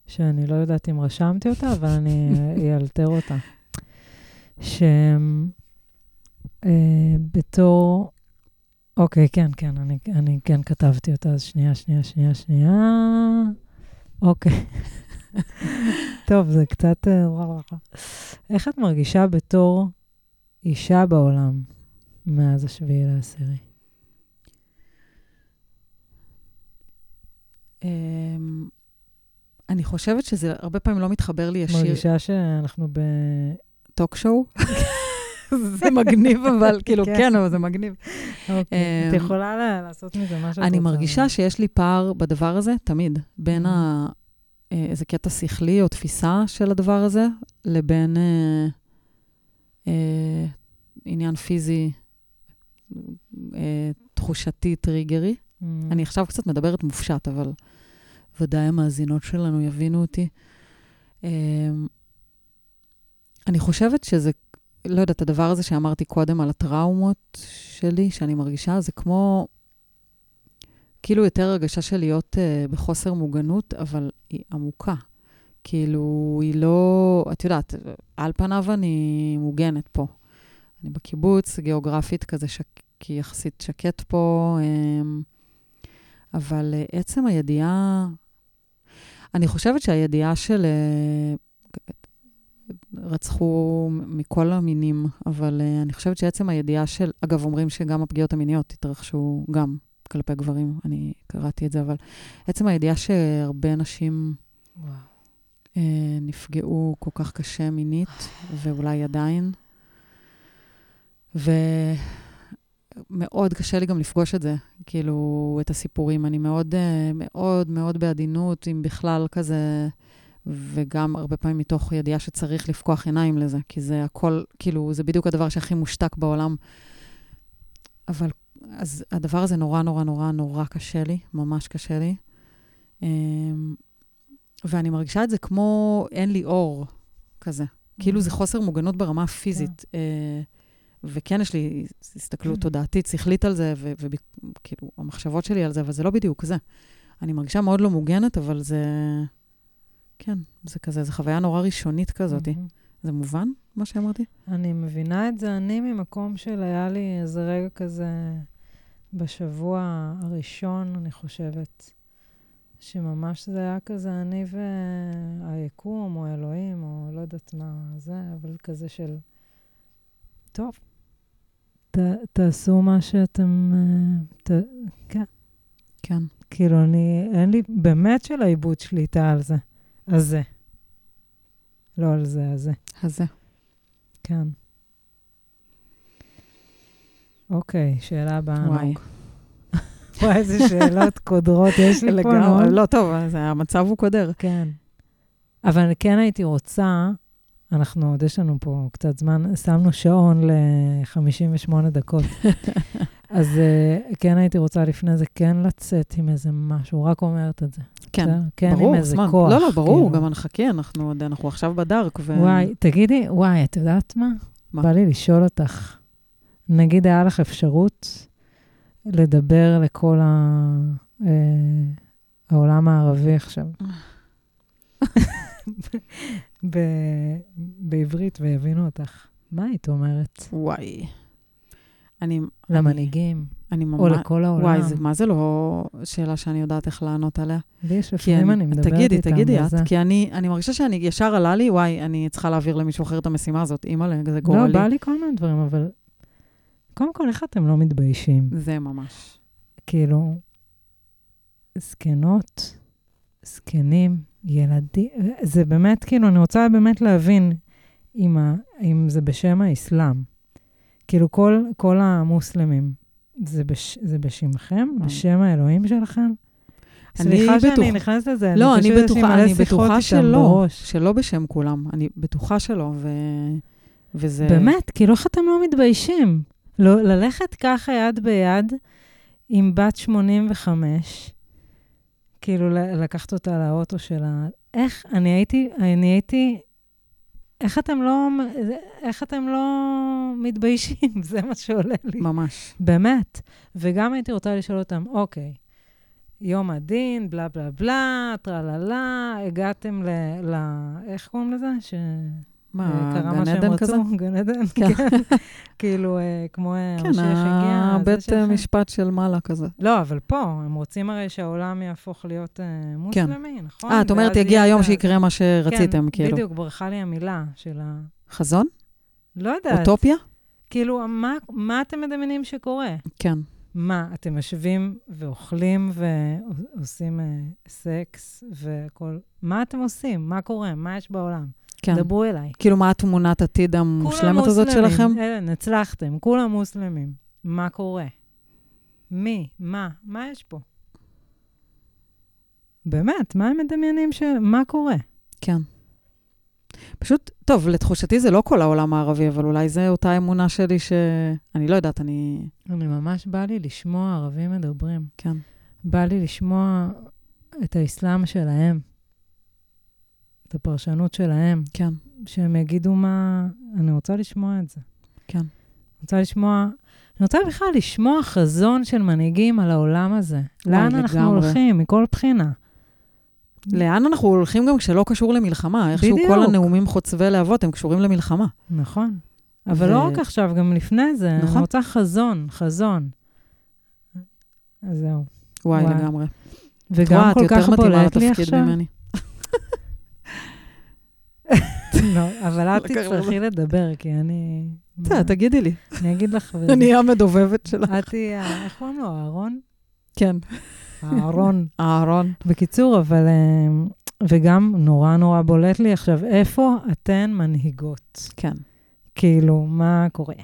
שאני לא יודעת אם רשמתי אותה, אבל אני אה, אאלתר אותה. שבתור... אוקיי, כן, כן, אני, אני כן כתבתי אותה, אז שנייה, שנייה, שנייה, שנייה. אוקיי. טוב, זה קצת... אה. איך את מרגישה בתור אישה בעולם מאז השביעי לעשירי? אמ, אני חושבת שזה הרבה פעמים לא מתחבר לי ישיר. מרגישה שאנחנו ב... טוק שואו? זה מגניב, אבל כאילו, כן. כן, אבל זה מגניב. אוקיי. את אמ, יכולה ל- לעשות מזה מה שאת רוצה. אני מרגישה שיש לי פער בדבר הזה, תמיד, בין Mhm. ה... אה, איזה קטע שכלי או תפיסה של הדבר הזה, לבין אה, אה, עניין פיזי, אה, תחושתי, טריגרי. Mm. אני עכשיו קצת מדברת מופשט, אבל ודאי המאזינות שלנו יבינו אותי. אמ, אני חושבת שזה, לא יודעת, הדבר הזה שאמרתי קודם על הטראומות שלי, שאני מרגישה, זה כמו, כאילו יותר הרגשה של להיות uh, בחוסר מוגנות, אבל היא עמוקה. כאילו, היא לא, את יודעת, על פניו אני מוגנת פה. אני בקיבוץ, גיאוגרפית כזה, שק, כי יחסית שקט פה, um, אבל uh, עצם הידיעה, אני חושבת שהידיעה של... Uh, רצחו מכל המינים, אבל uh, אני חושבת שעצם הידיעה של, אגב, אומרים שגם הפגיעות המיניות התרחשו גם כלפי גברים, אני קראתי את זה, אבל עצם הידיעה שהרבה נשים וואו. Uh, נפגעו כל כך קשה מינית, ואולי עדיין, ומאוד קשה לי גם לפגוש את זה, כאילו, את הסיפורים. אני מאוד, uh, מאוד, מאוד בעדינות, אם בכלל כזה... וגם הרבה פעמים מתוך ידיעה שצריך לפקוח עיניים לזה, כי זה הכל, כאילו, זה בדיוק הדבר שהכי מושתק בעולם. אבל, אז הדבר הזה נורא, נורא, נורא, נורא קשה לי, ממש קשה לי. ואני מרגישה את זה כמו אין לי אור, כזה. כאילו זה חוסר מוגנות ברמה הפיזית. אה, וכן, יש לי הסתכלות תודעתית, שכלית על זה, וכאילו, המחשבות שלי על זה, אבל זה לא בדיוק זה. אני מרגישה מאוד לא מוגנת, אבל זה... כן, זה כזה, זו חוויה נורא ראשונית כזאת. מהמם. זה מובן, מה שאמרתי? אני מבינה את זה, אני ממקום של היה לי איזה רגע כזה, בשבוע הראשון, אני חושבת, שממש זה היה כזה אני והיקום, או אלוהים, או לא יודעת מה זה, אבל כזה של, טוב, ת, תעשו מה שאתם... אה, ת, כן. כן. כאילו, אני, אין לי באמת של העיבוד שליטה על זה. הזה. לא על זה, הזה. הזה. כן. אוקיי, שאלה הבאה. וואי. נוג. וואי, איזה שאלות קודרות יש לי פה, לגמרי. לא, טוב, אז המצב הוא קודר. כן. אבל כן הייתי רוצה, אנחנו עוד יש לנו פה קצת זמן, שמנו שעון ל-58 דקות. אז uh, כן הייתי רוצה לפני זה כן לצאת עם איזה משהו, רק אומרת את זה. כן, בסדר? כן, ברור, עם איזה זמן. כוח. לא, לא, ברור, כאילו. גם נחכה, אנחנו אנחנו עכשיו בדארק, ו... וואי, תגידי, וואי, את יודעת מה? מה? בא לי לשאול אותך. נגיד היה לך אפשרות לדבר לכל ה... אה, העולם הערבי עכשיו. ב- בעברית ויבינו אותך. מה היית אומרת? וואי. אני... למנהיגים, אני ממש... או לכל העולם? וואי, זה, מה זה לא שאלה שאני יודעת איך לענות עליה? לי יש לפעמים אני מדברת איתם. תגידי, תגידי את. כי אני, אני מרגישה שאני, ישר עלה לי, וואי, אני צריכה להעביר למישהו אחר את המשימה הזאת, אימא'לה, זה לא, גורלי. בא לי כל מיני דברים, אבל קודם כל, איך אתם לא מתביישים? זה ממש. כאילו, זקנות, זקנים, ילדים, זה באמת, כאילו, אני רוצה באמת להבין אם, ה, אם זה בשם האסלאם. כאילו, כל, כל המוסלמים, זה, בש, זה בשמכם? בשם האלוהים שלכם? אני סליחה שאני בטוח- נכנסת לזה, לא, אני לי בטוחה, אני בטוחה שלא, בראש. שלא בשם כולם. אני בטוחה שלא, ו... וזה... באמת, כאילו, איך אתם לא מתביישים? לא, ללכת ככה יד ביד עם בת 85, כאילו, לקחת אותה לאוטו שלה, איך, אני הייתי, אני הייתי, איך אתם לא, איך אתם לא מתביישים? זה מה שעולה לי. ממש. באמת. וגם הייתי רוצה לשאול אותם, אוקיי, יום הדין, בלה בלה בלה, טרללה, הגעתם ל... ל איך קוראים לזה? ש... מה, קרה גן מה שהם רצו, כזה? גן עדן, כן. כן. כאילו, אה, כמו אה, כן, המשיח הגיע. זה הבית. משפט של מעלה כזה. לא, אבל פה, הם רוצים הרי שהעולם יהפוך להיות אה, מוסלמי, נכון? אה, את אומרת, יגיע היום שיקרה מה שרציתם, כן, כאילו. בדיוק, ברחה לי המילה של ה... חזון? לא יודעת. אוטופיה? כאילו, מה, מה אתם מדמיינים שקורה? כן. מה, אתם יושבים ואוכלים ועושים אה, סקס והכול? מה אתם עושים? מה קורה? מה יש בעולם? כן. דברו אליי. כאילו, מה התמונת עתיד המושלמת הזאת מוסלמים. שלכם? אין, הצלחתם, כולם מוסלמים. מה קורה? מי? מה? מה יש פה? באמת, מה הם מדמיינים ש... מה קורה? כן. פשוט, טוב, לתחושתי זה לא כל העולם הערבי, אבל אולי זו אותה אמונה שלי ש... אני לא יודעת, אני... אני ממש בא לי לשמוע ערבים מדברים. כן. בא לי לשמוע את האסלאם שלהם, את הפרשנות שלהם, כן, שהם יגידו מה... אני רוצה לשמוע את זה. כן. אני רוצה לשמוע... אני רוצה בכלל לשמוע חזון של מנהיגים על העולם הזה. לאן אנחנו לגמרי. הולכים, מכל בחינה. לאן אנחנו הולכים גם כשלא קשור למלחמה? איכשהו בדיוק. כל הנאומים חוצבי להבות הם קשורים למלחמה. נכון. אבל ו- לא רק עכשיו, גם לפני זה. נכון. אני רוצה חזון, חזון. אז זהו. וואי, וואי. לגמרי. וגם וואי, כל כך בולט לי עכשיו. ממני. לא, אבל את תצטרכי לדבר, כי אני... בסדר, תגידי לי. אני אגיד לך, אני המדובבת שלך. את תהיי, איך קוראים לו? אהרון? כן. אהרון. אהרון. בקיצור, אבל... אה, וגם נורא נורא בולט לי עכשיו, איפה אתן מנהיגות? כן. כאילו, מה קורה?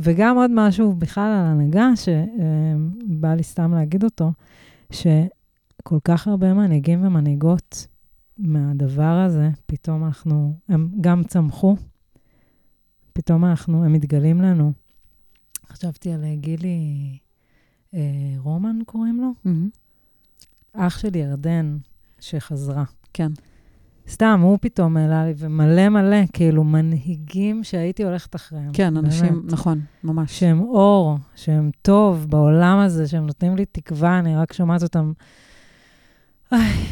וגם עוד משהו בכלל על הנהגה, שבא לי סתם להגיד אותו, שכל כך הרבה מנהיגים ומנהיגות מהדבר הזה, פתאום אנחנו, הם גם צמחו, פתאום אנחנו, הם מתגלים לנו. חשבתי על אה, גילי אה, רומן, קוראים לו? מהמם. אח של ירדן, שחזרה. כן. סתם, הוא פתאום העלה לי, ומלא מלא, כאילו, מנהיגים שהייתי הולכת אחריהם. כן, אנשים, באמת. נכון, ממש. שהם אור, שהם טוב בעולם הזה, שהם נותנים לי תקווה, אני רק שומעת אותם.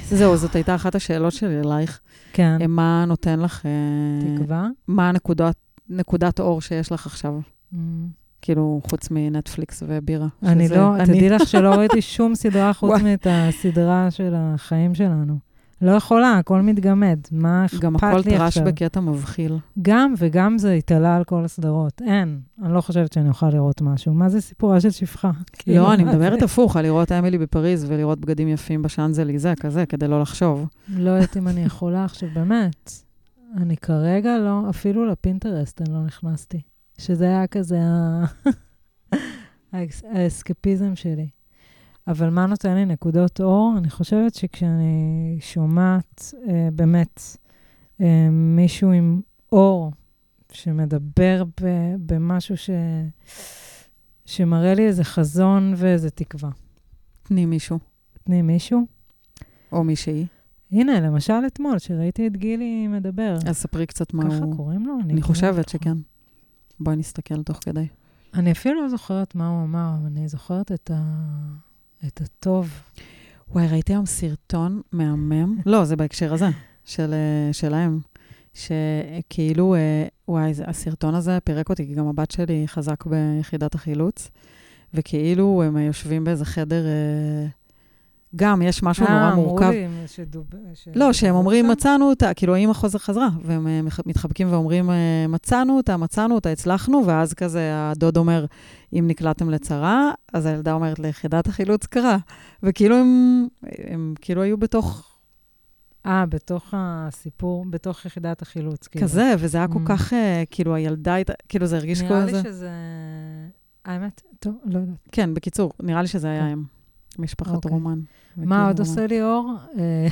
זהו, זאת הייתה אחת השאלות שלי אלייך. כן, אה, מה נותן לך... אה, תקווה. מה הנקודת נקודת אור שיש לך עכשיו? Mm. כאילו, חוץ מנטפליקס ובירה. אני לא. תדעי לך שלא ראיתי שום סדרה חוץ. מאת הסדרה של החיים שלנו. לא יכולה, הכל מתגמד. מה אכפת לי גם עכשיו? הכל טראש בקטע מבחיל. גם וגם זה התעלה על כל הסדרות. אין, אני לא חושבת שאני אוכל לראות משהו. מה זה סיפורה של שפחה? כאילו, לא, אני מה מדברת זה? הפוך, על לראות אמילי בפריז ולראות בגדים יפים בשאנזליזה, כזה, כדי לא לחשוב. לא יודעת אם אני יכולה עכשיו, באמת. אני כרגע לא, אפילו לפינטרסט אני לא נכנסתי. שזה היה כזה האסקפיזם שלי. אבל מה נותן לי נקודות אור? אני חושבת שכשאני שומעת אה, באמת אה, מישהו עם אור שמדבר ב- במשהו ש... שמראה לי איזה חזון ואיזה תקווה. תני מישהו, תני מישהו. או מישהי. הנה, למשל אתמול, שראיתי את גילי מדבר. אז ספרי קצת מה ככה הוא... קוראים לו? אני כמעט חושבת לא- שכן. בואי נסתכל תוך כדי. אני אפילו לא זוכרת מה הוא אמר, אבל אני זוכרת את, ה... את הטוב. וואי, ראיתי היום סרטון מהמם. לא, זה בהקשר הזה, של, אה, שלהם. שכאילו, אה, וואי, הסרטון הזה פירק אותי, כי גם הבת שלי חזק ביחידת החילוץ, וכאילו הם יושבים באיזה חדר, אה, גם יש משהו נורא מורכב. אה, אמרו לי שדוב... לא, שהם אומרים? מצאנו אותה, כאילו, האמא חוזר חזרה, והם אה, מתחבקים ואומרים, אה, מצאנו אותה, מצאנו אותה, הצלחנו, ואז כזה הדוד אומר, אם נקלעתם לצרה, אז הילדה אומרת ליחידת החילוץ קרה. וכאילו הם, הם כאילו היו בתוך אה, בתוך הסיפור, בתוך יחידת החילוץ. כאילו. כזה, וזה היה כל Mm. כך, אה, כאילו, הילדה הייתה, כאילו, זה הרגיש נראה כמו לי זה. שזה... האמת, טוב, לא יודעת. כן, בקיצור, נראה לי שזה היה. הם, משפחת אוקיי. רומן. מה עוד רומן. עושה לי אור? אה,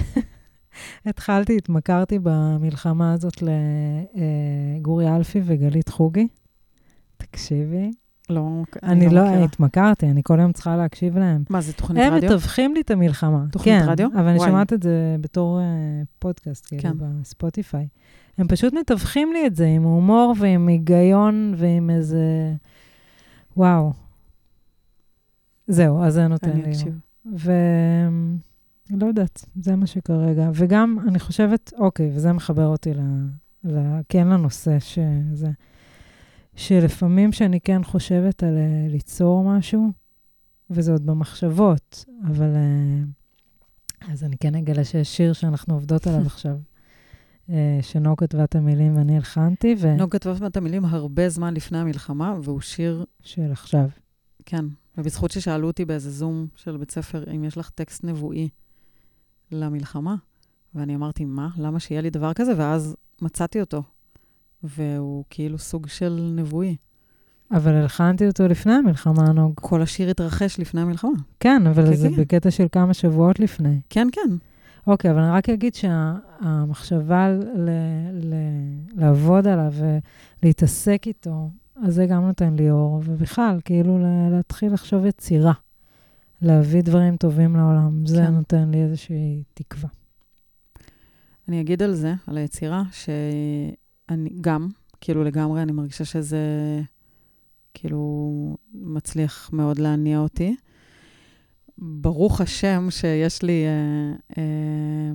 התחלתי, התמכרתי במלחמה הזאת לגורי אלפי וגלית חוגי. תקשיבי. לא, אני לא, מכירה. התמכרתי, אני כל יום צריכה להקשיב להם. מה, זה תוכנית הם רדיו? מתווכים לי את המלחמה. תוכנית כן, רדיו? אבל אני וואי. שומעת את זה בתור אה, פודקאסט, כאילו, כן. בספוטיפיי. הם פשוט מתווכים לי את זה עם הומור ועם היגיון ועם איזה... וואו. זהו, אז זה נותן אני לי. אקשיב. ו... לא יודעת, זה מה שכרגע. וגם, אני חושבת, אוקיי, וזה מחבר אותי ל... ל... כן לנושא שזה... שלפעמים שאני כן חושבת על אה, ליצור משהו, וזה עוד במחשבות, אבל... אה, אז אני כן אגלה שיש שיר שאנחנו עובדות עליו עכשיו, אה, שנועה כתבה את המילים ואני הלחנתי, ו... נוג כתבה את המילים הרבה זמן לפני המלחמה, והוא שיר, של עכשיו. כן. ובזכות ששאלו אותי באיזה זום של בית ספר, אם יש לך טקסט נבואי למלחמה, ואני אמרתי, מה? למה שיהיה לי דבר כזה? ואז מצאתי אותו. והוא כאילו סוג של נבואי. אבל הלחנתי אותו לפני המלחמה, נוג. כל השיר התרחש לפני המלחמה. כן, אבל כן, זה כן. בקטע של כמה שבועות לפני. כן, כן. אוקיי, אבל אני רק אגיד שהמחשבה ל- ל- לעבוד עליו ולהתעסק איתו, אז זה גם נותן לי אור, ובכלל, כאילו להתחיל לחשוב יצירה, להביא דברים טובים לעולם, זה כן. נותן לי איזושהי תקווה. אני אגיד על זה, על היצירה, שאני גם, כאילו לגמרי, אני מרגישה שזה כאילו מצליח מאוד להניע אותי. ברוך השם שיש לי, אה, אה,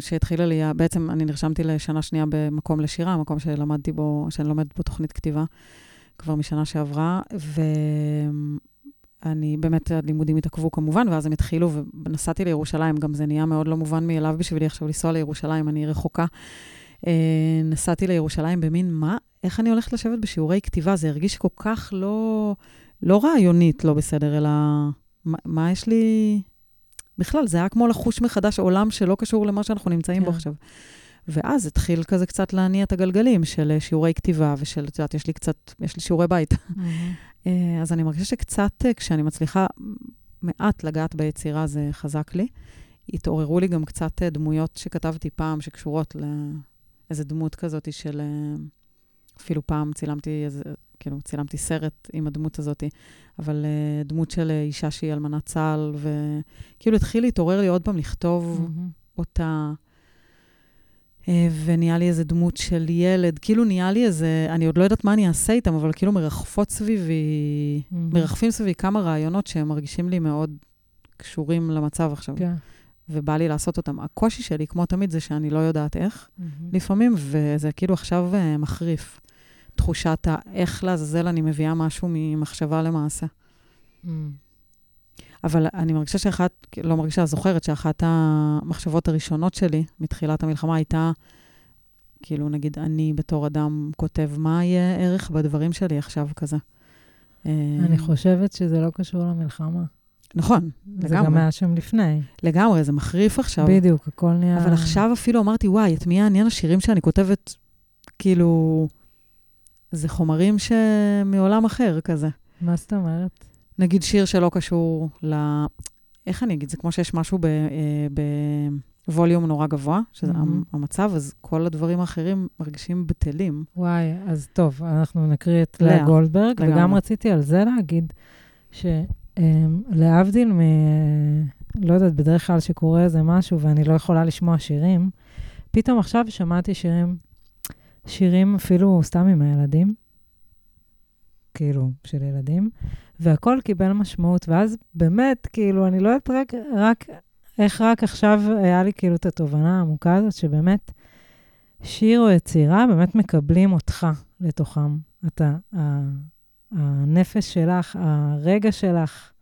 שהתחילה לי, בעצם אני נרשמתי לשנה שנייה במקום לשירה, מקום שלמדתי בו, שאני לומדת בו תוכנית כתיבה כבר משנה שעברה, ואני, באמת הלימודים התעכבו כמובן, ואז הם התחילו, ונסעתי לירושלים, גם זה נהיה מאוד לא מובן מאליו בשבילי עכשיו לנסוע לירושלים, אני רחוקה. אה, נסעתי לירושלים במין, מה? איך אני הולכת לשבת בשיעורי כתיבה? זה הרגיש כל כך לא, לא רעיונית, לא בסדר, אלא מה, מה יש לי... בכלל, זה היה כמו לחוש מחדש עולם שלא קשור למה שאנחנו נמצאים בו כן. עכשיו. ואז התחיל כזה קצת להניע את הגלגלים של אה, שיעורי כתיבה ושל, את יודעת, יש לי קצת, יש לי שיעורי בית. אה, אז אני מרגישה שקצת, אה, כשאני מצליחה מעט לגעת ביצירה, זה חזק לי. התעוררו לי גם קצת דמויות שכתבתי פעם, שקשורות לאיזה דמות כזאת של... אפילו פעם צילמתי איזה, כאילו, צילמתי סרט עם הדמות הזאת, אבל uh, דמות של אישה שהיא אלמנת צה"ל, וכאילו התחיל להתעורר לי עוד פעם לכתוב מהמם. אותה, ונהיה לי איזה דמות של ילד, כאילו נהיה לי איזה, אני עוד לא יודעת מה אני אעשה איתם, אבל כאילו מרחפות סביבי, מהמם. מרחפים סביבי כמה רעיונות שהם מרגישים לי מאוד קשורים למצב עכשיו, כן. ובא לי לעשות אותם. הקושי שלי, כמו תמיד, זה שאני לא יודעת איך, מהמם. לפעמים, וזה כאילו עכשיו אה, מחריף. תחושת ה... איך לעזאזל אני מביאה משהו ממחשבה למעשה. Mm. אבל אני מרגישה שאחת, לא מרגישה, זוכרת שאחת המחשבות הראשונות שלי מתחילת המלחמה הייתה, כאילו, נגיד, אני בתור אדם כותב, מה יהיה ערך בדברים שלי עכשיו כזה? אני אה, חושבת שזה לא קשור למלחמה. נכון, זה גם לגמרי. היה שם לפני. לגמרי, זה מחריף עכשיו. בדיוק, הכל נהיה... אבל עכשיו אפילו אמרתי, וואי, את מי יעניין השירים שאני כותבת, כאילו, זה חומרים שמעולם אחר כזה. מה זאת אומרת? נגיד שיר שלא קשור ל... איך אני אגיד? זה כמו שיש משהו ב- אה, בווליום נורא גבוה, שזה מהמם. המצב, אז כל הדברים האחרים מרגישים בטלים. וואי, אז טוב, אנחנו נקריא את לאה, לאה גולדברג, לגמרי. וגם רציתי על זה להגיד, שלהבדיל מ... לא יודעת, בדרך כלל שקורה איזה משהו ואני לא יכולה לשמוע שירים, פתאום עכשיו שמעתי שירים, שירים אפילו סתם עם הילדים, כאילו, של ילדים, והכל קיבל משמעות, ואז באמת, כאילו, אני לא יודעת רק, רק, איך רק עכשיו היה לי כאילו את התובנה העמוקה הזאת, שבאמת, שיר או יצירה באמת מקבלים אותך לתוכם. אתה, הנפש שלך, הרגע שלך,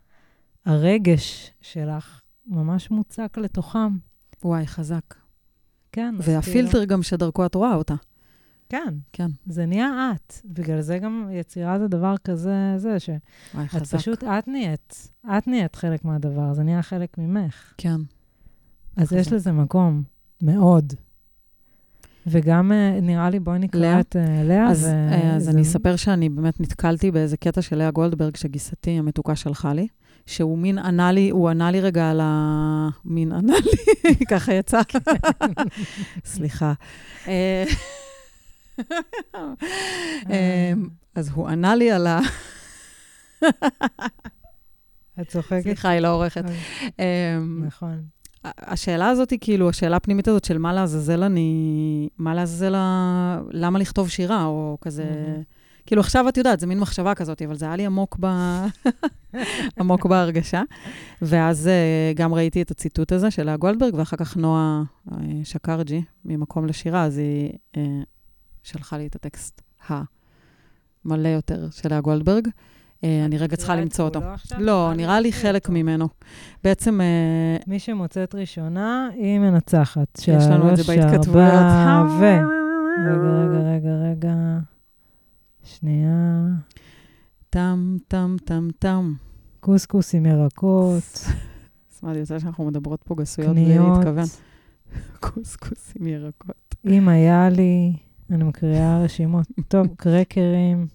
הרגש שלך, ממש מוצק לתוכם. וואי, חזק. כן. והפילטר גם שדרכו את רואה אותה. כן, כן. זה נהיה את. בגלל זה גם יצירה זה דבר כזה, זה, שאת וואי, חזק. פשוט, את נהיית, את נהיית חלק מהדבר, זה נהיה חלק ממך. כן. אז יש חזק. לזה מקום, מאוד. וגם, אה, נראה לי, בואי נקרא לאה? את אה, לאה. אז, ו- אה, אז זה- אני אספר שאני באמת נתקלתי באיזה קטע של לאה גולדברג, שגיסתי המתוקה שלחה לי, שהוא מין ענה לי, הוא ענה לי רגע על ה... מין ענה לי, ככה יצא. סליחה. אה, אז הוא ענה לי על ה... את צוחקת? סליחה, היא לא עורכת. אה, נכון. השאלה הזאת היא כאילו, השאלה הפנימית הזאת של מה לעזאזל אני... מה לעזאזל ה... למה לכתוב שירה, או כזה... כאילו, עכשיו את יודעת, זה מין מחשבה כזאת, אבל זה היה לי עמוק, ב... עמוק בהרגשה. ואז אה, גם ראיתי את הציטוט הזה של לאה גולדברג, ואחר כך נועה אה, שקרג'י, ממקום לשירה, אז היא שלחה לי את הטקסט המלא יותר של לאה גולדברג. אה, אני רגע צריכה למצוא אותו. לא, אני נראה לי חלק. ממנו. בעצם... אה, מי שמוצאת ראשונה, היא מנצחת. יש לנו את זה בהתכתבויות. ו... רגע, רגע, רגע, רגע. שנייה. טם, טם, טם, טם. קוסקוס עם ירקות, אז מה, יוצא שאנחנו מדברות פה גסויות בלי קניות. להתכוון. קוסקוס עם ירקות. אם היה לי, אני מקריאה רשימות. טוב, קרקרים,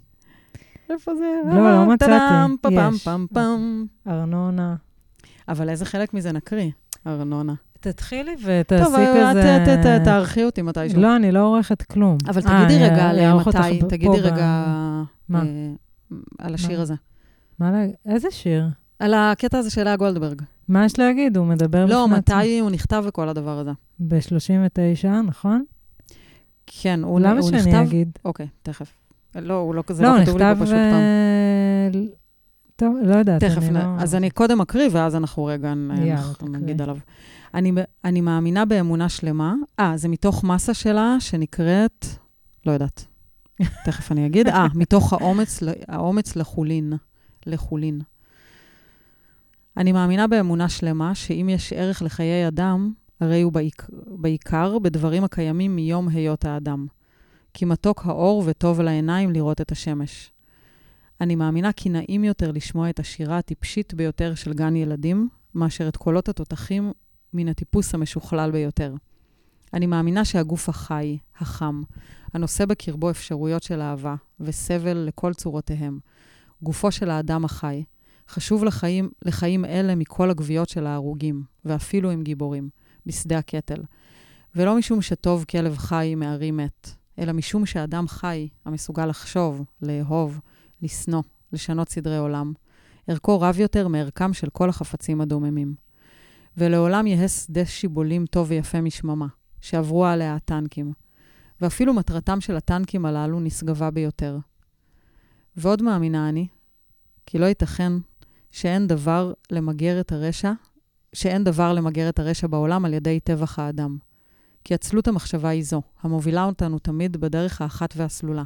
איפה זה? לא, לא מצאתי. יש. ארנונה. אבל איזה חלק מזה נקריא? ארנונה. תתחילי טוב, ותעשי כזה... את- את- את- תערכי אותי מתישהו. לא, אני לא עורכת כלום. אבל אה, תגידי רגע אותך מתי, תגידי רגע מה? אה, על השיר? הזה. מה? איזה שיר? על הקטע הזה של לאה גולדברג. מה יש להגיד? הוא מדבר לא. מתי הוא נכתב וכל הדבר הזה. ב-39, נכון? כן, הוא למה הוא שאני נכתב... אגיד? אוקיי, תכף. לא, הוא לא כזה, לא, לא כתוב לי נכתב... פה פשוט פעם. אה, טוב, לא יודעת, תכף, אני לא... אז אני קודם אקריא, ואז אנחנו רגע. נגיד עליו. אני, אני מאמינה באמונה שלמה. אה, זה מתוך מסה שלה שנקראת, לא יודעת, תכף אני אגיד. אה, מתוך האומץ, האומץ לחולין. לחולין. אני מאמינה באמונה שלמה שאם יש ערך לחיי אדם, הרי הוא בעיק, בעיקר בדברים הקיימים מיום היות האדם. כי מתוק האור וטוב לעיניים לראות את השמש. אני מאמינה כי נעים יותר לשמוע את השירה הטיפשית ביותר של גן ילדים, מאשר את קולות התותחים מן הטיפוס המשוכלל ביותר. אני מאמינה שהגוף החי, החם, הנושא בקרבו אפשרויות של אהבה וסבל לכל צורותיהם, גופו של האדם החי, חשוב לחיים, לחיים אלה מכל הגוויות של ההרוגים, ואפילו עם גיבורים, בשדה הקטל. ולא משום שטוב כלב חי מארי מת, אלא משום שאדם חי, המסוגל לחשוב, לאהוב, לשנוא, לשנות סדרי עולם. ערכו רב יותר מערכם של כל החפצים הדוממים. ולעולם יהא שדה שיבולים טוב ויפה משממה, שעברו עליה הטנקים. ואפילו מטרתם של הטנקים הללו נשגבה ביותר. ועוד מאמינה אני, כי לא ייתכן שאין דבר למגר את הרשע, שאין דבר למגר את הרשע בעולם על ידי טבח האדם. כי עצלות המחשבה היא זו, המובילה אותנו תמיד בדרך האחת והסלולה.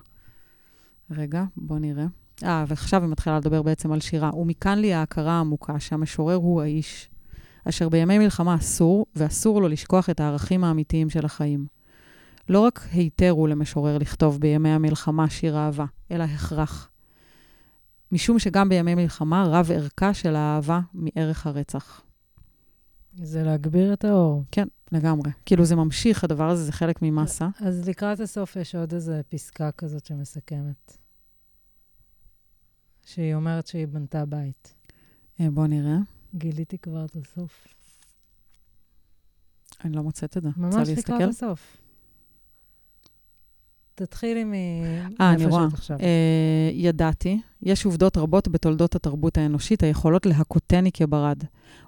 רגע, בוא נראה. אה, ועכשיו היא מתחילה לדבר בעצם על שירה. ומכאן לי ההכרה העמוקה שהמשורר הוא האיש, אשר בימי מלחמה אסור, ואסור לו לשכוח את הערכים האמיתיים של החיים. לא רק היתר הוא למשורר לכתוב בימי המלחמה שיר אהבה, אלא הכרח. משום שגם בימי מלחמה רב ערכה של האהבה מערך הרצח. זה להגביר את האור. כן, לגמרי. כאילו זה ממשיך, הדבר הזה זה חלק ממסה. אז לקראת הסוף יש עוד איזו פסקה כזאת שמסכמת. שהיא אומרת שהיא בנתה בית. אה, בוא נראה. גיליתי כבר את הסוף. אני לא מוצאת את זה. ממש לקראת? הסוף. תתחילי אה, מאיפה אני רואה. שאת עכשיו. אה, ידעתי, יש עובדות רבות בתולדות התרבות האנושית היכולות להכותני כברד,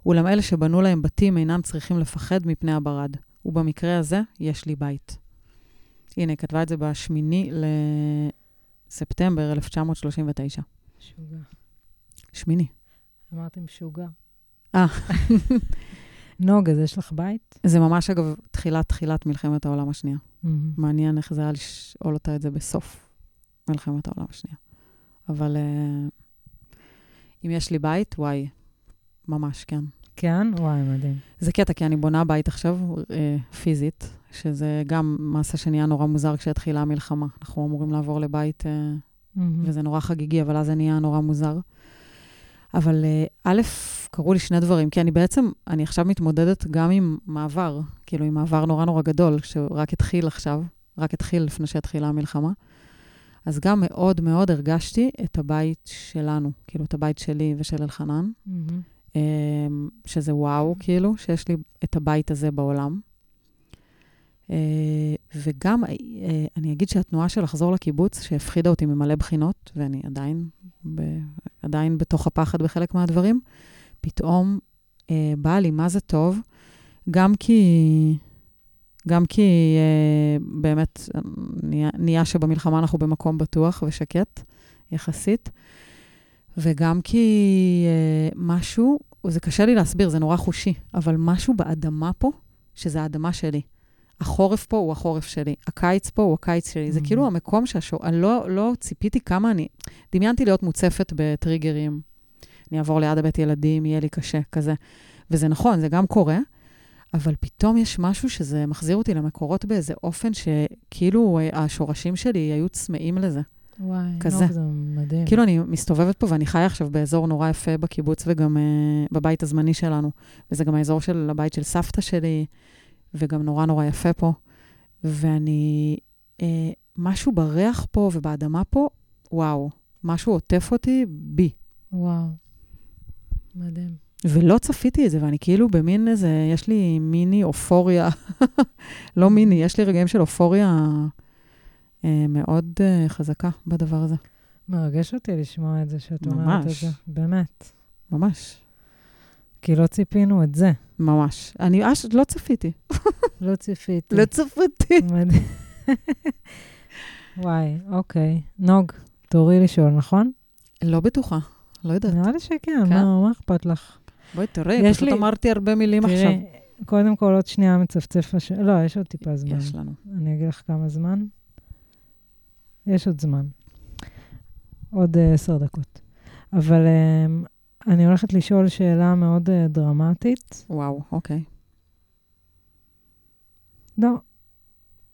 אולם אלה שבנו להם בתים אינם צריכים לפחד מפני הברד, ובמקרה הזה יש לי בית. הנה, היא כתבה את זה בשמיני לספטמבר 1939. משוגע. שמיני. אמרתי משוגע. אה. נוג, אז יש לך בית? זה ממש, אגב, תחילת תחילת מלחמת העולם השנייה. מהמם. מעניין איך זה היה לשאול אותה את זה בסוף מלחמת העולם השנייה. אבל uh, אם יש לי בית, וואי, ממש, כן. כן? וואי, מדהים. זה קטע, כי אני בונה בית עכשיו, uh, פיזית, שזה גם מעשה שנהיה נורא מוזר כשהתחילה המלחמה. אנחנו אמורים לעבור לבית, uh, מהמם. וזה נורא חגיגי, אבל אז זה נהיה נורא מוזר. אבל uh, א', קרו לי שני דברים, כי אני בעצם, אני עכשיו מתמודדת גם עם מעבר, כאילו עם מעבר נורא נורא גדול, שרק התחיל עכשיו, רק התחיל לפני שהתחילה המלחמה. אז גם מאוד מאוד הרגשתי את הבית שלנו, כאילו את הבית שלי ושל אלחנן. אמ, שזה וואו, כאילו, שיש לי את הבית הזה בעולם. אה, וגם, אה, אני אגיד שהתנועה של לחזור לקיבוץ, שהפחידה אותי ממלא בחינות, ואני עדיין, ב, עדיין בתוך הפחד בחלק מהדברים, פתאום אה, בא לי מה זה טוב, גם כי, גם כי אה, באמת אה, נהיה, נהיה שבמלחמה אנחנו במקום בטוח ושקט, יחסית, וגם כי אה, משהו, זה קשה לי להסביר, זה נורא חושי, אבל משהו באדמה פה, שזה האדמה שלי. החורף פה הוא החורף שלי, הקיץ פה הוא הקיץ שלי. זה Mhm. כאילו המקום שהשור... אני לא, לא ציפיתי כמה אני... דמיינתי להיות מוצפת בטריגרים. אני אעבור ליד הבית ילדים, יהיה לי קשה, כזה. וזה נכון, זה גם קורה, אבל פתאום יש משהו שזה מחזיר אותי למקורות באיזה אופן שכאילו אה, השורשים שלי היו צמאים לזה. וואי, כזה. נוג, זה מדהים. כאילו, אני מסתובבת פה ואני חיה עכשיו באזור נורא יפה בקיבוץ וגם uh, בבית הזמני שלנו. וזה גם האזור של הבית של סבתא שלי, וגם נורא נורא יפה פה. ואני, uh, משהו בריח פה ובאדמה פה, וואו, משהו עוטף אותי בי. וואו. מדהים. ולא צפיתי את זה, ואני כאילו במין איזה, יש לי מיני אופוריה, לא מיני, יש לי רגעים של אופוריה uh, מאוד uh, חזקה בדבר הזה. מרגש אותי לשמוע את זה שאת אומרת את ממש. זה. באמת. ממש, כי לא ציפינו את זה. ממש. אני אש, לא צפיתי. לא ציפיתי. לא צפיתי. וואי, אוקיי. נוג, תורי לשאול, נכון? לא בטוחה, לא יודעת. נראה לי שכן, כן? מה מה אכפת לך? בואי תראי, פשוט לי- אמרתי הרבה מילים עכשיו. תראי, קודם כל עוד שנייה מצפצף הש... לא, יש עוד טיפה זמן. יש לנו. אני אגיד לך כמה זמן. יש עוד זמן. עוד אה, עשר דקות. אבל um, אני הולכת לשאול שאלה מאוד uh, דרמטית. וואו, אוקיי. לא.